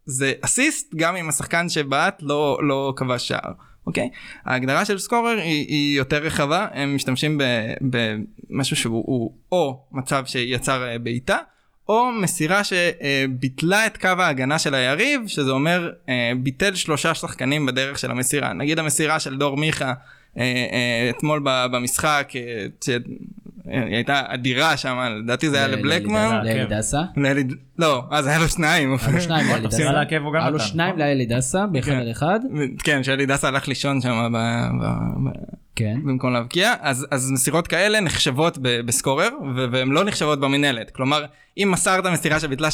זה אסיסט גם אם השחקן שבעט לא לא כבש שער. אוקיי? ההגדרה של סקורר היא, היא יותר רחבה הם משתמשים במשהו שהוא הוא, או מצב שיצר אה, בעיטה או מסירה שביטלה את קו ההגנה של היריב שזה אומר אה, ביטל שלושה שחקנים בדרך של המסירה נגיד המסירה של דור מיכה אתמול במשחק היא הייתה אדירה שם לדעתי זה היה לבלקמן. לאלי דסה? לא אז היה לו שניים. היה לו שניים לאלי דסה. היה לו שניים לאלי דסה באחד על אחד. כן שאלי דסה הלך לישון שם כן. במקום להבקיע אז אז מסירות כאלה נחשבות בסקורר והן לא נחשבות במינהלת כלומר אם מסרת מסירה שביטלה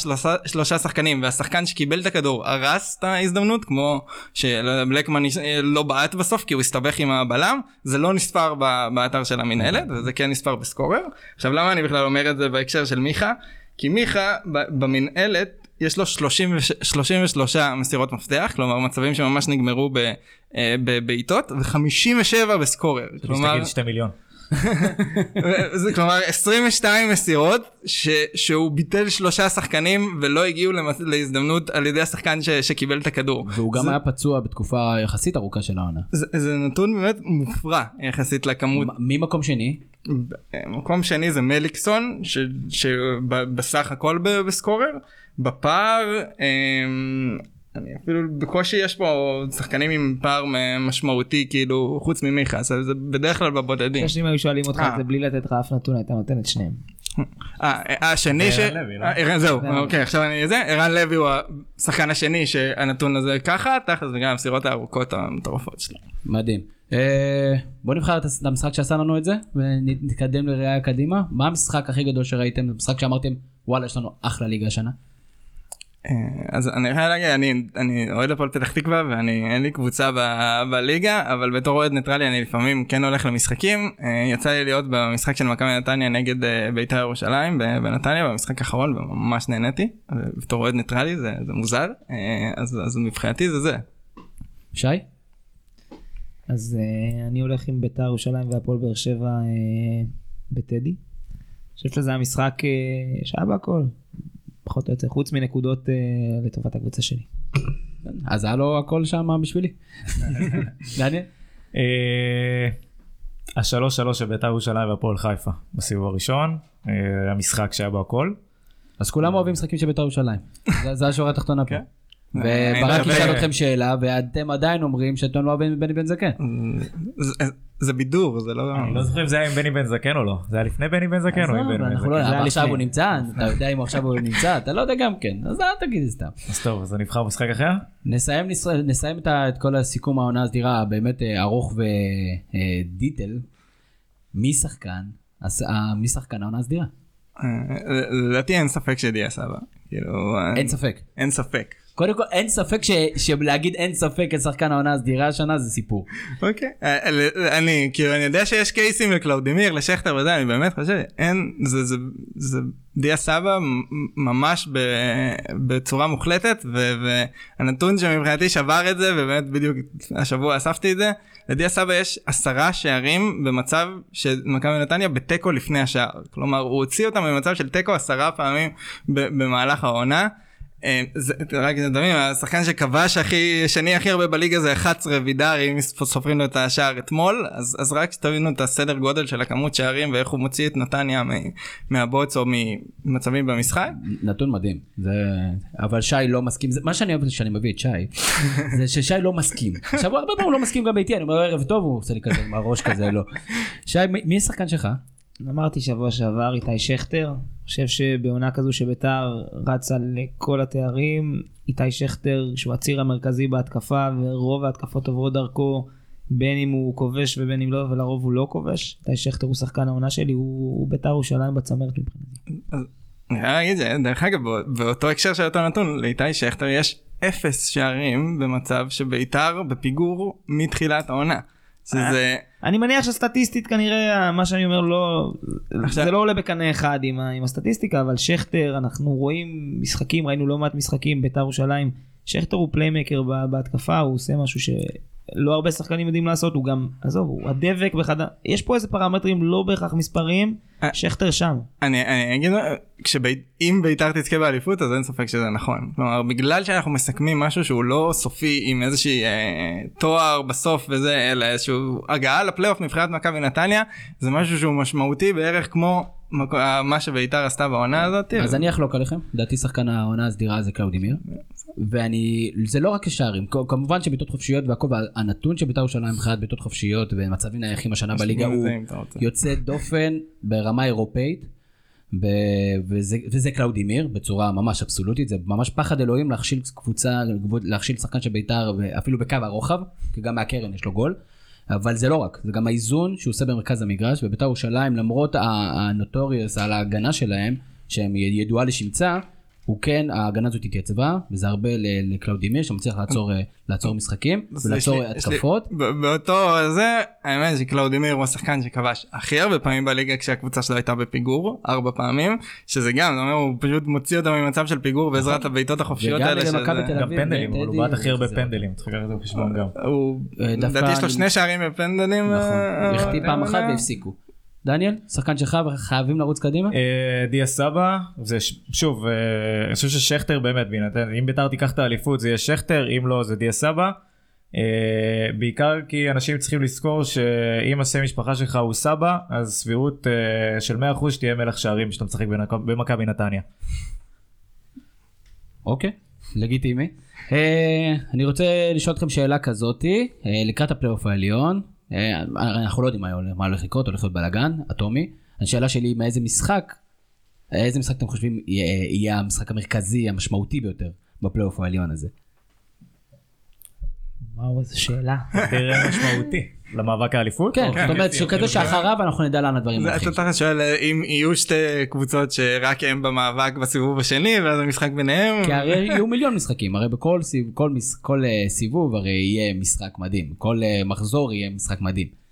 שלושה שחקנים והשחקן שקיבל את הכדור הרס את ההזדמנות כמו שבלקמן לא בעט בסוף כי הוא הסתבך עם הבלם זה לא נספר באתר של המינהלת וזה כן נספר בסקורר עכשיו למה אני בכלל אומר את זה בהקשר של מיכה כי מיכה במינהלת יש לו 30, 33 מסירות מפתח כלומר מצבים שממש נגמרו בבעיטות ו-57 בסקורר. כלומר 2 מיליון. זה כלומר 22 מסירות ש, שהוא ביטל שלושה שחקנים ולא הגיעו למס, להזדמנות על ידי השחקן ש, שקיבל את הכדור. והוא גם זה, היה פצוע בתקופה יחסית ארוכה של העונה. זה, זה נתון באמת מופרע יחסית לכמות. מי מקום שני? מקום שני זה מליקסון שבסך הכל בסקורר. בפער אמ, אני אפילו בקושי יש פה שחקנים עם פער משמעותי כאילו חוץ ממיכה זה בדרך כלל בבודדים. אם היו שואלים אותך את זה בלי לתת לך אף נתון הייתה נותנת שניהם. השני ש... לא? זהו אוקיי עכשיו אני זה ערן לוי הוא השחקן השני שהנתון הזה ככה תכל'ס וגם המסירות הארוכות המטורפות שלו. מדהים. בוא נבחר את המשחק שעשה לנו את זה ונתקדם לראייה קדימה מה המשחק הכי גדול שראיתם משחק שאמרתם וואלה יש לנו אחלה ליגה השנה. אה, אז אני יכול להגיד אני אני אוהד הפועל פתח תקווה ואני אין לי קבוצה ב, בליגה אבל בתור אוהד ניטרלי אני לפעמים כן הולך למשחקים אה, יצא לי להיות במשחק של מכבי נתניה נגד אה, בית"ר ירושלים בנתניה במשחק האחרון וממש נהניתי בתור אוהד ניטרלי זה, זה מוזר אז, אז מבחינתי זה זה. שי? אז אני הולך עם בית"ר ירושלים והפועל באר שבע בטדי. אני חושב שזה המשחק שהיה בהכל פחות או יותר, חוץ מנקודות uh, לטובת הקבוצה שלי. אז היה לו הכל שם בשבילי. מעניין. אה, השלוש שלוש של בית"ר ירושלים והפועל חיפה בסיבוב הראשון, אה, המשחק שהיה בו הכל. אז כולם אוהבים משחקים של בית"ר ירושלים, זה השורה התחתונה פה. וברק ישאל אתכם שאלה ואתם עדיין אומרים שאתם לא אוהבים בני בן זקן. זה בידור זה לא אני לא זוכר אם זה היה עם בני בן זקן או לא זה היה לפני בני בן זקן או עם בני בן זקן. לא- אבל עכשיו הוא נמצא אתה יודע אם עכשיו הוא נמצא אתה לא יודע גם כן אז אל תגיד סתם. אז טוב אז אני אבחר משחק אחר. נסיים את כל הסיכום העונה הסדירה באמת אה, ארוך ודיטל. מי שחקן מי שחקן העונה הסדירה? אה, לדעתי אין ספק שדיה סבא. כאילו, אין ספק. אין ספק. קודם כל אין ספק שלהגיד אין ספק כשחקן העונה הסדירה השנה זה סיפור. אוקיי אה, אה, אני כאילו אני יודע שיש קייסים לקלאודימיר לשכטר וזה אני באמת חושב אין זה זה זה דיה סבא ממש בצורה מוחלטת והנתון שמבחינתי שבר את זה ובאמת בדיוק השבוע אספתי את זה לדיה סבא יש עשרה שערים במצב של מכבי נתניה בתיקו לפני השער כלומר הוא הוציא אותם במצב של תיקו עשרה פעמים במהלך העונה. אה, רק תבין השחקן שכבש הכי שני הכי הרבה בליגה זה 11 וידר אם סופרים לו את השער אתמול אז אז רק שתבינו את הסדר גודל של הכמות שערים ואיך הוא מוציא את נתניה מהבוץ או ממצבים במשחק. נתון מדהים זה אבל שי לא מסכים זה מה שאני אוהב שאני מביא את שי זה ששי לא מסכים עכשיו הוא הרבה פעמים לא מסכים גם איתי אני אומר ערב טוב הוא עושה לי כזה עם הראש כזה לא. שי מי השחקן שלך? אמרתי שבוע שעבר איתי שכטר, חושב שבעונה כזו שביתר רצה לכל התארים, איתי שכטר שהוא הציר המרכזי בהתקפה ורוב ההתקפות עוברות דרכו בין אם הוא כובש ובין אם לא ולרוב הוא לא כובש. איתי שכטר הוא שחקן העונה שלי, הוא, הוא ביתר ירושלים בצמרת מבחינתי. אני חייב להגיד דרך אגב באותו הקשר של אותו נתון לאיתי שכטר יש אפס שערים במצב שביתר בפיגור מתחילת העונה. שזה... אני מניח שסטטיסטית כנראה מה שאני אומר לא עכשיו... זה לא עולה בקנה אחד עם, עם הסטטיסטיקה אבל שכטר אנחנו רואים משחקים ראינו לא מעט משחקים בית"ר ירושלים שכטר הוא פליימקר ב- בהתקפה, הוא עושה משהו שלא הרבה שחקנים יודעים לעשות, הוא גם, עזוב, הוא הדבק באחד, ה- יש פה איזה פרמטרים לא בהכרח מספריים, אה. שכטר שם. אני, אני אגיד, כשאם בית"ר תזכה באליפות אז אין ספק שזה נכון. כלומר, בגלל שאנחנו מסכמים משהו שהוא לא סופי עם איזושהי אה, תואר בסוף וזה, אלא איזשהו הגעה לפלייאוף מבחינת מכבי נתניה, זה משהו שהוא משמעותי בערך כמו מק- מה שבית"ר עשתה בעונה הזאת. אז אני אחלוק עליכם, לדעתי שחקן העונה הסדירה זה קלאודימיר. ואני, זה לא רק השערים, כמובן שבעיטות חופשיות והכל, והנתון של בית"ר ירושלים מבחינת בעיטות חופשיות ומצבים נייחים השנה בליגה הוא. יוצא דופן ברמה אירופאית. וזה, וזה קלאודימיר בצורה ממש אבסולוטית, זה ממש פחד אלוהים להכשיל קבוצה, להכשיל שחקן של בית"ר אפילו בקו הרוחב, כי גם מהקרן יש לו גול. אבל זה לא רק, זה גם האיזון שהוא עושה במרכז המגרש, ובית"ר ירושלים למרות ה notorious על ההגנה שלהם, שהם ידועה לשמצה, הוא כן, ההגנה הזאת התייצבה, וזה הרבה ל- לקלאודימיר שמצליח לעצור, אה, לעצור משחקים, ולעצור לי- יש לי- התקפות. ב- באותו זה, האמת שקלאודימיר הוא השחקן שכבש הכי הרבה פעמים בליגה כשהקבוצה שלו הייתה בפיגור, ארבע פעמים, שזה גם, זה אומר, הוא פשוט מוציא אותם ממצב של פיגור בעזרת הבעיטות החופשיות וגם האלה. נגד שזה- מכבי תל גם אביב, פנדלים, אבל הוא בעט הכי הרבה פנדלים, צריך לקחת את זה בחשבון גם. אה, דווקא לדעתי יש לו שני שערים בפנדלים. נכון, אה, החטיא פעם אחת. והפסיקו. דניאל, שחקן שלך וחייבים לרוץ קדימה? אה, דיה סבא, זה שוב, אה, אני חושב ששכטר באמת, בהינתן, אם ביתר תיקח את האליפות זה יהיה שכטר, אם לא זה דיה סבא. אה, בעיקר כי אנשים צריכים לזכור שאם השם משפחה שלך הוא סבא, אז סבירות של 100% שתהיה מלך שערים כשאתה משחק במכבי נתניה. אוקיי, לגיטימי. אני רוצה לשאול אתכם שאלה כזאתי, לקראת הפלייאוף העליון, אנחנו לא יודעים מה הולך- לקרות, הולך להיות בלאגן, אטומי. השאלה שלי היא מאיזה משחק, איזה משחק אתם חושבים יהיה, המשחק המרכזי, המשמעותי ביותר בפלייאוף העליון הזה? וואו, איזה שאלה. תראה משמעותי. למאבק האליפות? כן, אוקיי. זאת אומרת שכזה שאחריו אנחנו נדע לאן הדברים הולכים. אתה תכף שואל אה, אם יהיו שתי קבוצות שרק הם במאבק בסיבוב השני ואז המשחק ביניהם. כי הרי יהיו מיליון משחקים, הרי בכל סיב, כל, מס, כל uh, סיבוב הרי יהיה משחק מדהים, כל uh, מחזור יהיה משחק מדהים.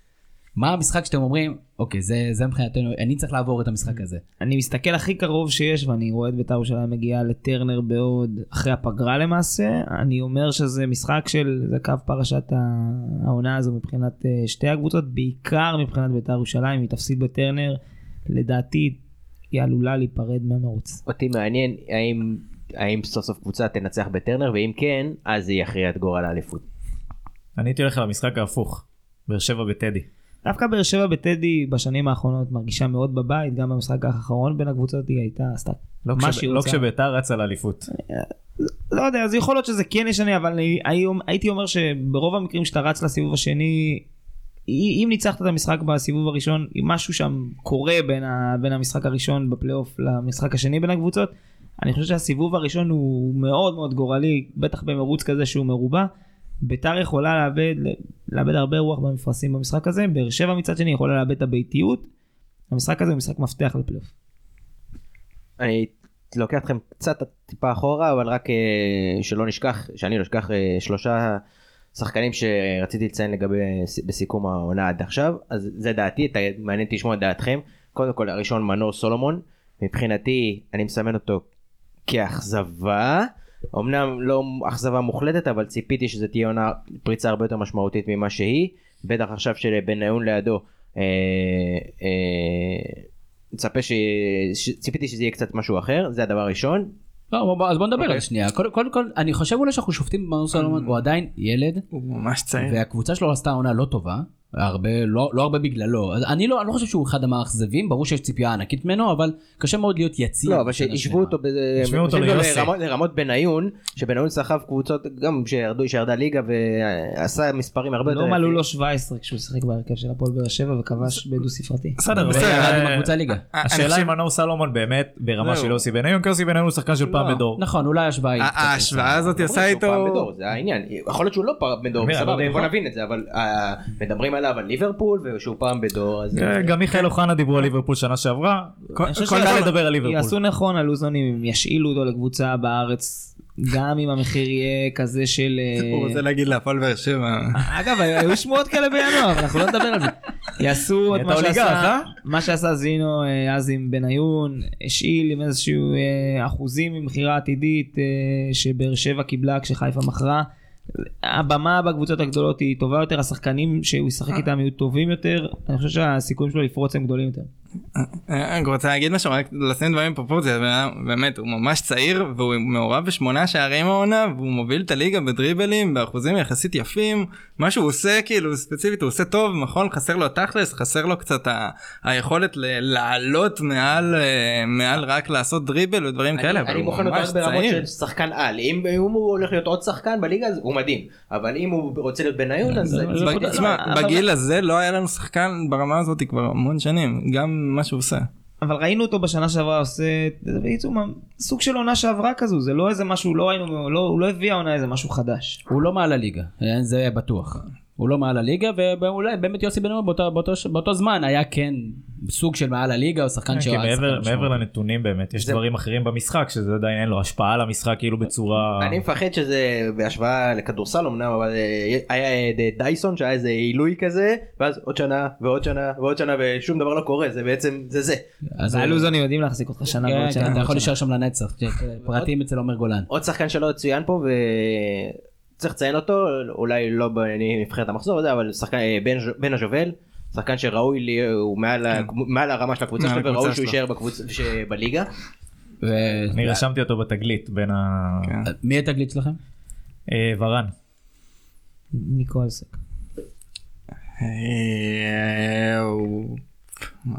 מה המשחק שאתם אומרים, אוקיי, זה, זה מבחינתנו, אני צריך לעבור את המשחק הזה. אני מסתכל הכי קרוב שיש ואני רואה את בית"ר ירושלים מגיעה לטרנר בעוד אחרי הפגרה למעשה אני אומר שזה משחק של זה קו פרשת העונה הזו מבחינת אה, שתי הקבוצות בעיקר מבחינת בית"ר ירושלים היא תפסיד בטרנר לדעתי היא עלולה להיפרד מהמרוץ. אותי מעניין האם האם סוף סוף קבוצה תנצח בטרנר ואם כן אז זה יכריע את גורל האליפות. אני הייתי הולך על המשחק ההפוך. באר שבע בטדי. דווקא באר שבע בטדי בשנים האחרונות מרגישה מאוד בבית גם במשחק האחרון בין הקבוצות היא הייתה עשתה לא מה שהיא לא רוצה. כשביתר רצה לאליפות. לא יודע, אז יכול להיות שזה כן ישנה, אבל אני, היום- הייתי אומר שברוב המקרים שאתה רץ לסיבוב השני, אם ניצחת את המשחק בסיבוב הראשון, אם משהו שם קורה בין, ה, בין המשחק הראשון בפלייאוף למשחק השני בין הקבוצות, אני חושב שהסיבוב הראשון הוא מאוד מאוד גורלי, בטח במרוץ כזה שהוא מרובע. ביתר יכולה לאבד, לאבד הרבה רוח במפרשים במשחק הזה, באר שבע מצד שני יכולה לאבד את הביתיות. המשחק הזה הוא משחק מפתח לפלייאוף. אני לוקח אתכם קצת טיפה אחורה אבל רק אה, שלא נשכח שאני לא אשכח אה, שלושה שחקנים שרציתי לציין לגבי בסיכום העונה עד עכשיו אז זה דעתי מעניין אותי לשמוע את דעתכם קודם כל הראשון מנור סולומון מבחינתי אני מסמן אותו כאכזבה אמנם לא אכזבה מוחלטת אבל ציפיתי שזה תהיה עונה פריצה הרבה יותר משמעותית ממה שהיא בטח עכשיו שבניון לידו אה, אה, מצפה ש... ש... ציפיתי שזה יהיה קצת משהו אחר זה הדבר הראשון לא, בוא- בוא- אז בוא נדבר על אוקיי. זה שנייה. קודם קודם כל, אני חושב אולי שאנחנו שופטים במאור סולומון, הוא עדיין ילד, הוא ממש צעיר. והקבוצה שלו עשתה עונה לא טובה, הרבה, לא, לא הרבה בגללו. אני לא, אני לא חושב שהוא אחד המאכזבים, ברור שיש ציפייה ענקית ממנו, אבל קשה מאוד להיות יציב. לא אבל שלמה. אותו השוו אותו. לרמות- לרמות בניון שבניון סחב קבוצות גם שירדו שירדה ליגה ועשה מספרים הרבה יותר לא מלאו. לו 17 כשהוא שיחק בהרכב של הפועל באר שבע וכבש בדו ספרתי. בסדר, בסדר, ירד עם אה, הקבוצה ליגה. אני השאלה אם מנור סלומון באמת ברמה. של יוסי בניון, כי יוסי בניון הוא שחקן של פעם לא. בדור. נכון, אולי השוואה היא... ה- קצת ההשוואה הזאת עושה שהוא איתו... זה העניין יכול להיות שהוא לא פעם בדור לא סבבה בוא מה. נבין את זה אבל אה, מדברים עליו על ליברפול ושהוא פעם בדור אז אה, גם מיכאל אוחנה דיברו על ליברפול שנה שעברה. כל- שיעשו- לדבר על ליברפול. יעשו נכון הלוזונים אם ישאילו אותו לקבוצה בארץ גם אם המחיר יהיה כזה של... אה, הוא רוצה להגיד להפועל באר שבע. אגב היו שמועות כאלה בינואר אבל אנחנו לא נדבר על זה. יעשו את מה שעשה, אה? מה שעשה זינו אז עם בניון, השאיל עם איזשהו אחוזים ממכירה עתידית שבאר שבע קיבלה כשחיפה מכרה. הבמה בקבוצות הגדולות היא טובה יותר, השחקנים שהוא ישחק איתם יהיו טובים יותר, אני חושב שהסיכויים שלו לפרוץ הם גדולים יותר. אני רוצה להגיד משהו, רק לשים דברים בפרופורציה, באמת, הוא ממש צעיר, והוא מעורב בשמונה שערים העונה, והוא מוביל את הליגה בדריבלים, באחוזים יחסית יפים, מה שהוא עושה, כאילו, ספציפית, הוא עושה טוב, נכון, חסר לו תכלס, חסר לו קצת ה- היכולת ל- לעלות מעל, אה, מעל רק לעשות דריבל ודברים כאלה, אבל אני הוא מוכן אותו רק ברמות. של שחקן על. אם אם הוא הולך להיות עוד שחקן בליגה אז הוא מדהים. אבל אם הוא רוצה להיות בניון אז בגיל הזה לא היה לנו שחקן ברמה הזאת כבר המון שנים, גם מה שהוא עושה. אבל ראינו אותו בשנה שעברה עושה בעיצום סוג של עונה שעברה כזו, זה לא איזה משהו, לא ראינו, לא, הוא לא הביא העונה איזה משהו חדש. הוא לא מעל הליגה, אה, זה בטוח. הוא לא מעל הליגה, ואולי באמת יוסי בן אור באותו, באותו, באותו זמן היה כן סוג של מעל הליגה, או שחקן כי שהוא... מעבר מעבר. לנתונים באמת יש זה- דברים אחרים במשחק שזה עדיין אין לו השפעה על המשחק כאילו בצורה אני מפחד שזה בהשוואה לכדורסל אמנם אבל אה, היה דייסון שהיה איזה עילוי כזה ואז עוד שנה ועוד שנה ועוד שנה ושום דבר לא קורה זה בעצם זה זה אז הוא- הלוזונים יודעים להחזיק אותך שנה כן, ועוד כן, שנה. אתה יכול. להישאר שם לנצח, פרטים אצל עומר גולן. עוד שחקן שלא צוין פה וצריך לציין אותו אולי לא בנבחרת המחזור הזה אבל שחקן אה, בן בן הז'ובל שחקן שראוי לי הוא מעל ה- מעל הרמה של הקבוצה מעל שלו וראוי שהוא. יישאר בקבוצה בליגה. ו- אני רשמתי אותו בתגלית בין ה... כן. מי התגלית שלכם? אה, ורן. ניקולסק. אה,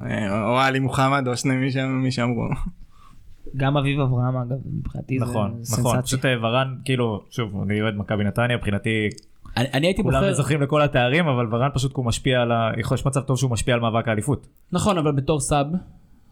אה, או עלי מוחמד או שני מי שאמרו. גם אביב אברהם אגב, מבחינתי נכון זה נכון סנסציה. פשוט אה, ורן כאילו שוב אני אוהד מכבי נתניה מבחינתי אני אני הייתי כולם בוחר, זוכים לכל התארים אבל ורן פשוט כי הוא משפיע על ה... יכול יש מצב טוב שהוא משפיע על מאבק האליפות. נכון, אבל בתור sub,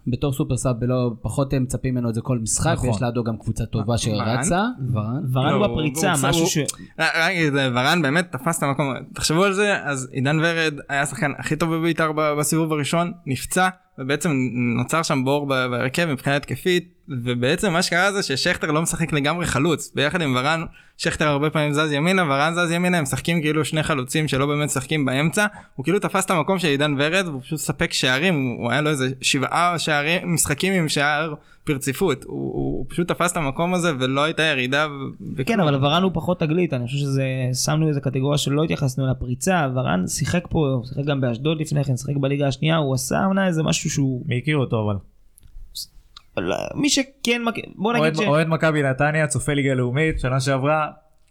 בתור super sub, ולא, פחות הם מצפים ממנו את זה כל משחק, נכון. ויש לידו גם קבוצה טובה שרצה, ורן. ורן לא, בפריצה, הוא- משהו הוא- ש... רק זה, ורן באמת תפס את המקום, תחשבו על זה, אז עידן ורד היה השחקן הכי טוב בבית"ר בסיבוב הראשון, נפצע, ובעצם נוצר שם בור בהרכב מבחינה התקפית, ובעצם מה שקרה זה ששכטר לא משחק לגמרי חלוץ, ביחד עם ורן, שכטר הרבה פעמים זז ימינה, ורן זז ימינה, הם משחקים כאילו שני חלוצים שלא באמת משחקים באמצע, הוא כאילו תפס את המקום של עידן ורד, והוא פשוט ספק שערים, הוא היה לו איזה שבעה שערים, משחקים עם שער ברציפות, הוא, הוא, הוא פשוט תפס את המקום הזה ולא הייתה ירידה. ב- כן, אבל ורן הוא פחות תגלית, אני חושב שזה, שמנו איזה קטגוריה שלא התייחסנו לפריצה, ורן שיחק פה, הוא שיחק גם באשדוד לפני כן, שיחק בליגה השנייה, הוא עשה עונה איזה משהו שהוא, מי הכיר אותו אבל? לא, מי שכן מכיר, בוא נגיד אוהד ש... אוהד מכבי נתניה צופה ליגה לאומית שנה שעברה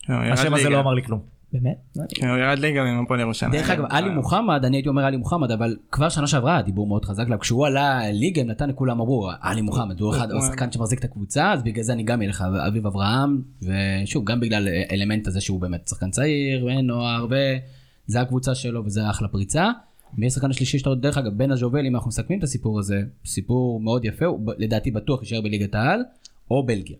כן, השם הזה ליגה. לא אמר לי כלום. באמת? כן, הוא ירד ליגה עם הפועל ירושלים. דרך אגב, עלי מוחמד, אני הייתי אומר עלי מוחמד, אבל כבר שנה שעברה הדיבור מאוד חזק עליו. כשהוא עלה ליגה, הם נתן לכולם אמרו, עלי מוחמד, הוא אחד, השחקן שמחזיק את הקבוצה, אז בגלל זה אני גם אלך אביב אברהם, ושוב, גם בגלל אלמנט הזה שהוא באמת שחקן צעיר, ונוער, וזה הקבוצה שלו, וזה אחלה פריצה. מי השחקן השלישי שאתה, דרך אגב, בן הז'ובל, אם אנחנו מסכמים את הסיפור הזה, סיפור מאוד יפה, הוא לדעתי בטוח יישאר בליגת העל, או בלגיה.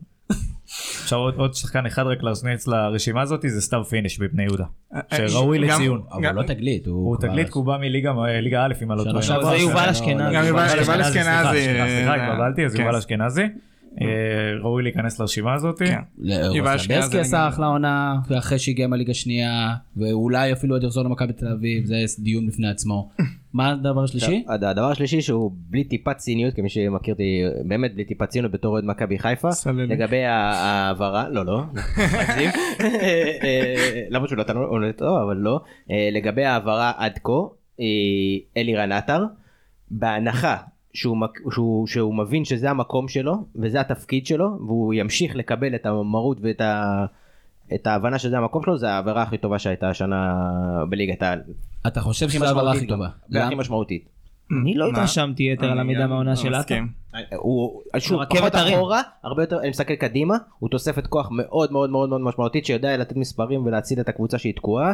עכשיו עוד, עוד שחקן אחד רק להכניס לרשימה הזאת זה סתיו פיניש בבני יהודה. אה, שראוי גם- לציון. אבל גם- הוא לא תגלית, הוא תגלית כי הוא בא מליגה ליגה א' אם אני לא טועה. זה יובל אשכנזי. גם יובל- אשכנזי. סליחה, סליחה, אה, התבלבלתי, אז כן. יובל אשכנזי. אה, ראוי להיכנס לרשימה הזאת. כן. רוסלבסקי אשכנזי עשה לגמרי. אחלה עונה, ואחרי שהגיע מהליגה שנייה, ואולי אפילו עוד יחזור למכבי תל אביב, זה דיון בפני עצמו. מה הדבר השלישי? הד- הדבר השלישי שהוא בלי טיפת ציניות כמי שמכיר אותי באמת בלי טיפת ציניות בתור אוהד מכבי חיפה. לגבי ההעברה לא לא מגזים. אה, למרות שהוא נתן עונה טוב אבל לא אה, לגבי ההעברה עד כה אה, אלירן עטר בהנחה שהוא, שהוא, שהוא מבין שזה המקום שלו וזה התפקיד שלו והוא ימשיך לקבל את המרות ואת ה... את ההבנה שזה המקום שלו זה העבירה הכי טובה שהייתה השנה בליגת העל. אתה חושב שזו ההעברה הכי טובה. והכי למה? משמעותית. אני לא? התרשמתי יתר על המידה מהעונה לא של. מסכים. הוא שוב פחות. אחורה הרבה יותר אני מסתכל קדימה הוא תוספת כוח מאוד מאוד מאוד מאוד משמעותית שיודע לתת מספרים ולהציל את הקבוצה שהיא תקועה.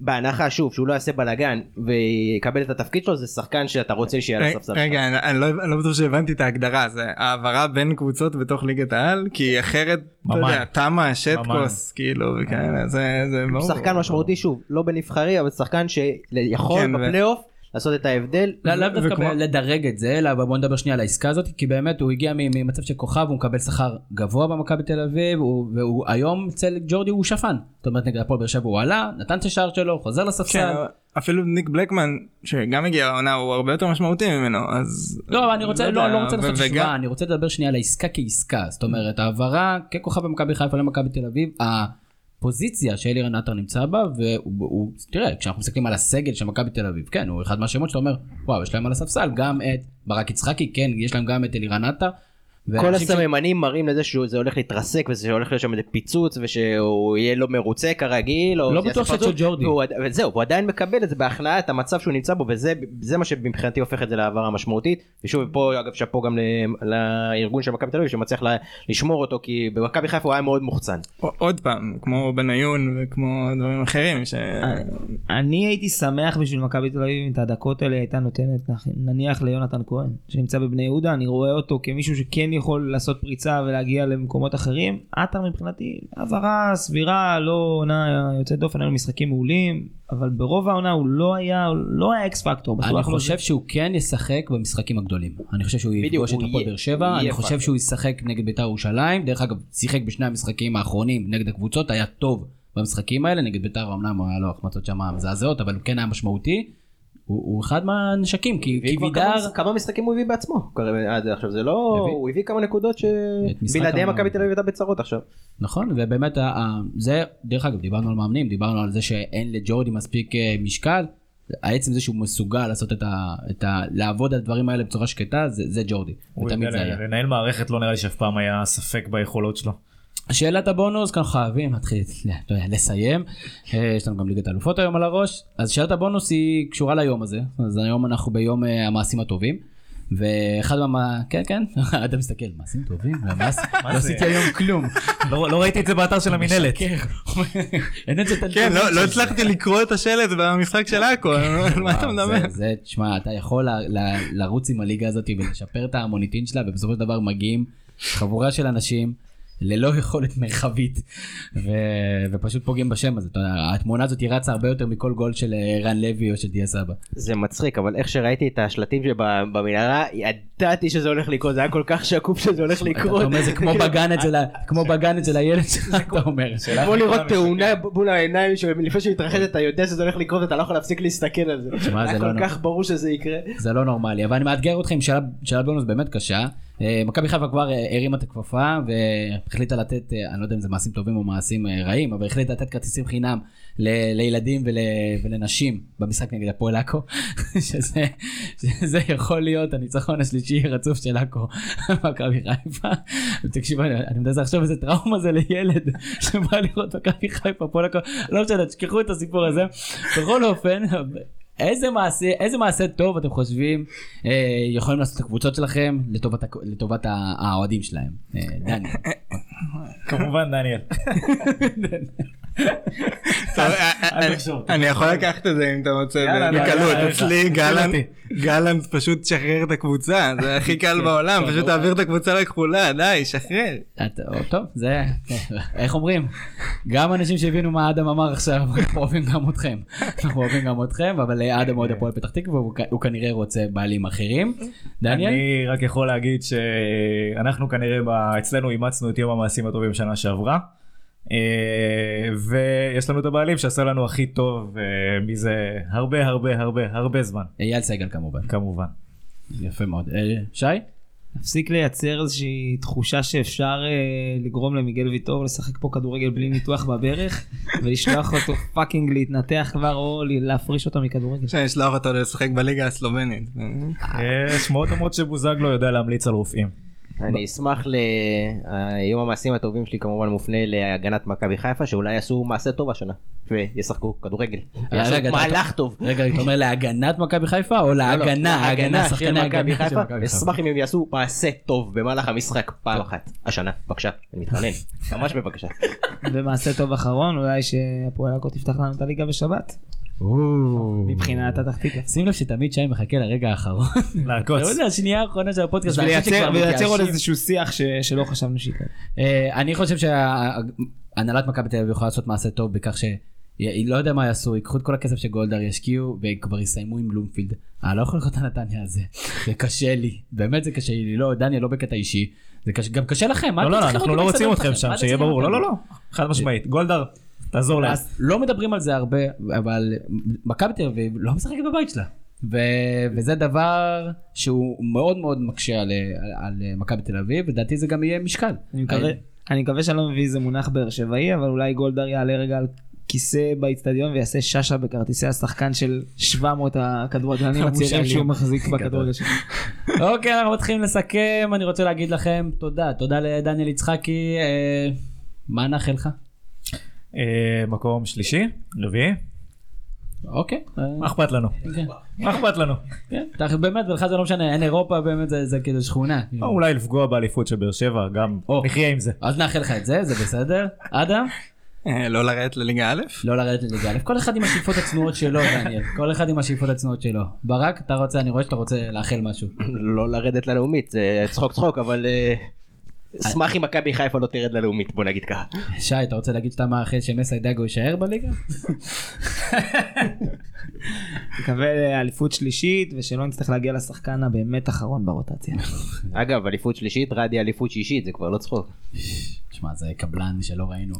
בהנחה שוב שהוא לא יעשה בלאגן ויקבל את התפקיד שלו זה שחקן שאתה רוצה שיהיה על רגע, הספסל. רגע, אני- אני לא- אני לא בטוח שהבנתי את ההגדרה, זה העברה בין קבוצות בתוך ליגת העל, כי אחרת, אתה. יודע, תמה, שטקוס, כאילו, וכאלה, זה זה. שחקן משמעותי שוב לא בנבחרי אבל שחקן שיכול כן, ו- בפלייאוף לעשות את ההבדל. לא לאו דווקא וכמו- לדרג את זה, אלא בוא נדבר שנייה על העסקה הזאת, כי באמת הוא הגיע מ- ממצב של כוכב, הוא מקבל שכר גבוה במכבי תל אביב, הוא- והוא היום אצל ג'ורדי הוא שפן. זאת אומרת נגד הפועל באר שבע הוא עלה, נתן את השער שלו, חוזר כן, לספסל. אפילו ניק בלקמן שגם הגיע לעונה הוא הרבה יותר משמעותי ממנו אז לא, אבל אני רוצה, לא, יודע, לא רוצה לעשות וגם- אני רוצה לדבר שנייה על העסקה כעסקה. זאת אומרת, העברה ככוכב במכבי חיפה למכבי תל אביב, הפוזיציה שאלירן עטר נמצא בה, והוא, הוא- תראה, כשאנחנו מסתכלים על הסגל של מכבי תל אביב, כן, הוא אחד מהשמות שאתה אומר, וואו, יש להם על הספסל גם את ברק יצחקי, כן, יש להם גם את אלירן עטר. כל ואנשים ש- הסממנים מראים לזה שזה הולך להתרסק וזה הולך להיות שם איזה פיצוץ ושהוא יהיה לא מרוצה כרגיל. או לא בטוח שאצל ג'ורדי. והוא עד- וזהו, הוא עדיין מקבל את זה בהכנעה, את המצב שהוא נמצא בו וזה זה מה שמבחינתי הופך את זה להעברה משמעותית. ושוב פה אגב שאפו גם ל- לארגון של מכבי תל אביב שמצליח לה- לשמור אותו כי במכבי חיפה הוא היה מאוד מוחצן. עוד פעם כמו בניון וכמו דברים אחרים ש... אני הייתי שמח בשביל מכבי תל אביב אם את הדקות האלה הייתה נותנת נח- נניח ליונתן כהן שנמצא בבני יהודה אני רואה אותו כמישהו שכן יכול לעשות פריצה ולהגיע למקומות אחרים. עטר מבחינתי העברה סבירה לא עונה יוצאת דופן היו משחקים מעולים אבל ברוב העונה הוא לא היה לא היה אקס פקטור. אני חושב זה. שהוא כן ישחק במשחקים הגדולים. אני חושב שהוא יפגוש את הפועל באר שבע, אני יהיה חושב פקטור. שהוא ישחק נגד בית"ר ירושלים. דרך אגב, שיחק בשני המשחקים האחרונים נגד הקבוצות, היה טוב במשחקים האלה, נגד בית"ר אמנם היה לו החמצות שם מזעזעות, אבל הוא כן היה משמעותי. הוא הוא אחד מהנשקים, כי וידר... כמה- כמה משחקים הוא הביא בעצמו עד עכשיו זה לא הביא- הוא הביא כמה נקודות שבלעדיהם מכבי תל אביב הייתה בצרות עכשיו. נכון, ובאמת, זה, דרך אגב, דיברנו על מאמנים, דיברנו על זה שאין לג'ורדי מספיק אה, משקל. העצם זה שהוא מסוגל לעשות את ה... את ה לעבוד על הדברים האלה בצורה שקטה, זה, זה ג'ורדי. הוא ותמיד יודע. לנהל מערכת לא נראה לי שאף פעם היה ספק ביכולות שלו. שאלת הבונוס, כאן חייבים להתחיל יודע, לסיים. אה, יש לנו גם ליגת האלופות היום על הראש. אז שאלת הבונוס היא קשורה ליום הזה. אז היום אנחנו ביום אה, המעשים הטובים. ואחד מה... כן, כן, אתה מסתכל, מעשים טובים? לא? עשיתי היום כלום. לא לא ראיתי את זה באתר של המינהלת. אין את זה את כן לא, לא. הצלחתי לקרוא את השלט במשחק של עכו על מה אתה מדבר. זה- תשמע, אתה יכול ל- ל- לרוץ עם הליגה הזאת ולשפר את המוניטין שלה, ובסופו של דבר מגיעים חבורה של אנשים ללא יכולת מרחבית, ו... ופשוט פוגעים בשם הזה. אתה יודע, התמונה הזאת היא רצה הרבה יותר מכל גול של אה, רן לוי או של דיה סבא. זה מצחיק אבל איך שראיתי את השלטים שבמנהרה ידעתי שזה הולך לקרות זה היה כל כך שקוף שזה הולך אתה לקרות. אומר זה כמו בגן אצל כמו בגן אצל הילד שלך, אתה אומר. כמו לראות תאונה מול העיניים שלפני שהיא מתרחשת אתה יודע שזה הולך לקרות ואתה לא יכול להפסיק להסתכל על זה. זה לא כל. כך ברור שזה יקרה. זה לא נורמלי, אבל אני מאתגר אתכם עם שאלה- בונוס באמת קשה. אה, מכבי חיפה כבר אה, הרימה את הכפפה והחליטה לתת, אה, אני לא יודע אם זה מעשים טובים או מעשים רעים, אבל החליטה לתת כרטיסים חינם ל- לילדים ול- ולנשים במשחק נגד הפועל עכו, שזה שזה יכול להיות הניצחון השלישי הרצוף של עכו במכבי חיפה. תקשיבו, אני אני מנסה לחשוב איזה טראומה זה לילד שבא לראות מכבי חיפה, הפועל עכו, לא משנה, תשכחו את הסיפור הזה. בכל אופן, איזה מעשה, איזה מעשה טוב אתם חושבים אה, יכולים לעשות את הקבוצות שלכם לטובת, לטובת האוהדים שלהם? אה, דני. כמובן דניאל. אה, אה. אני יכול לקחת את זה אם אתה רוצה בקלות יאללה, אצלי יאללה. גלנט אותי. גלנט פשוט שחרר את הקבוצה זה הכי קל בעולם פשוט תעביר את הקבוצה לכחולה די שחרר. טוב, זה, איך אומרים? גם אנשים שהבינו מה אדם אמר עכשיו, אנחנו אוהבים גם אתכם. אנחנו אוהבים גם אתכם, אבל אה, אדם אוהד הפועל פתח תקווה, הוא כנראה רוצה בעלים אחרים. דניאל? אני רק יכול להגיד שאנחנו כנראה אצלנו אימצנו את יום המעשים הטובים שנה שעברה. אה, ויש לנו את הבעלים שעשה לנו הכי טוב אה, מזה הרבה הרבה הרבה הרבה זמן אייל סגל כמובן. כמובן. יפה מאוד. אה, שי? להפסיק לייצר איזושהי תחושה שאפשר אה, לגרום למיגל ויטור לשחק פה כדורגל בלי ניתוח בברך ולשלוח אותו fucking להתנתח כבר או להפריש אותו מכדורגל. שאני אשלח אותו לשחק בליגה הסלובנית. אה, שמועות אומרות שבוזגלו יודע להמליץ על רופאים. אני אשמח ליום המעשים הטובים שלי כמובן מופנה להגנת מכבי חיפה שאולי יעשו מעשה טוב השנה וישחקו כדורגל. אתה- מהלך טוב. רגע, אתה אומר להגנת מכבי חיפה או להגנה? ההגנה, של שחקני מכבי ההגנה חיפה. מכבי חיפה. אשמח אם הם יעשו מעשה טוב במהלך המשחק פעם אחת השנה בבקשה אני מתחנן ממש בבקשה. ומעשה טוב אחרון אולי שהפועל עכו תפתח לנו את הליגה בשבת מבחינת התחתית. שים לב שתמיד שי מחכה לרגע האחרון. לעקוץ. יודע, השנייה האחרונה של הפודקאסט. ולייצר עוד. איזשהו שיח ש- שלא חשבנו שיקרה. אה, אני חושב שהנהלת מכבי תל אביב יכולה לעשות מעשה טוב בכך י- לא יודע מה יעשו, ייקחו את כל הכסף שגולדהר ישקיעו וכבר יסיימו עם בלומפילד. אני לא יכול לראות את הנתניה הזה, זה קשה לי, באמת זה קשה לי, לא, דניאל לא בקטע אישי, זה קשה, גם קשה לכם, מה לא, לא, אנחנו לא רוצים אתכם? שם, שיהיה ברור. לא? לא, לא, חד משמעית. גולדהר, תעזור להם. אז לא מדברים על זה הרבה, אבל מכבי תל אביב לא משחקת בבית שלה. ו- וזה דבר שהוא מאוד מאוד מקשה על, על, על מכבי תל אביב, לדעתי זה גם יהיה משקל. אני מקווה- אני מקווה שאני לא מביא איזה מונח באר שבעי, אבל אולי גולדהר יעלה רגע על כיסא באיצטדיון ויעשה שאשא בכרטיסי השחקן של 700 הכדורגלנים הצעירים שהוא מחזיק בכדורגל שלו. אוקיי, אנחנו מתחילים לסכם, אני רוצה להגיד לכם תודה, תודה לדניאל יצחקי, אה, מה נאחל לך? אה, מקום שלישי, רביעי, אוקיי. אה, מה אכפת לנו? כן, מה אכפת לנו? כן, אתה- באמת, ולך זה לא משנה, אין אירופה, באמת זה- זה כאילו שכונה. או אולי לפגוע באליפות של באר שבע, גם. נחיה עם זה. אז נאחל לך את זה, זה בסדר. אדם? אה, לא לרדת לליגה א'? לא לרדת לליגה א', כל אחד עם השאיפות הצנועות שלו, דניאל. כל אחד עם השאיפות הצנועות שלו. ברק, אתה רוצה, אני רואה שאתה רוצה לאחל משהו. לא לרדת ללאומית, זה צחוק צחוק, אבל אה, אשמח אם מכבי חיפה לא תרד ללאומית, בוא נגיד ככה. שי, אתה רוצה להגיד שאתה מאחל שמסיידגו יישאר בליגה? מקווה לאליפות שלישית ושלא נצטרך להגיע לשחקן הבאמת אחרון ברוטציה. אגב, אליפות שלישית, רדי אליפות שישית, זה כבר לא צחוק. תשמע, זה קבלן שלא ראינו.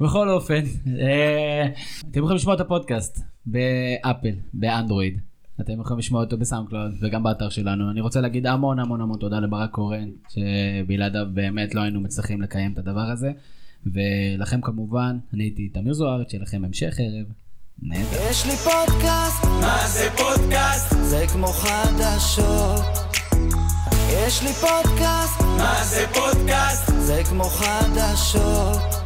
בכל אופן, אה, אתם יכולים לשמוע את הפודקאסט באפל, באנדרואיד. אתם יכולים לשמוע אותו בסאונדקלאוד וגם באתר שלנו. אני רוצה להגיד המון המון המון תודה לברק קורן, שבלעדיו באמת לא היינו מצליחים לקיים את הדבר הזה. ולכם כמובן, אני הייתי תמיר זוהר, שיהיה לכם המשך ערב. נהדר. יש לי פודקאסט, מה זה פודקאסט? זה כמו חדשות. יש לי פודקאסט, מה זה פודקאסט? זה כמו חדשות.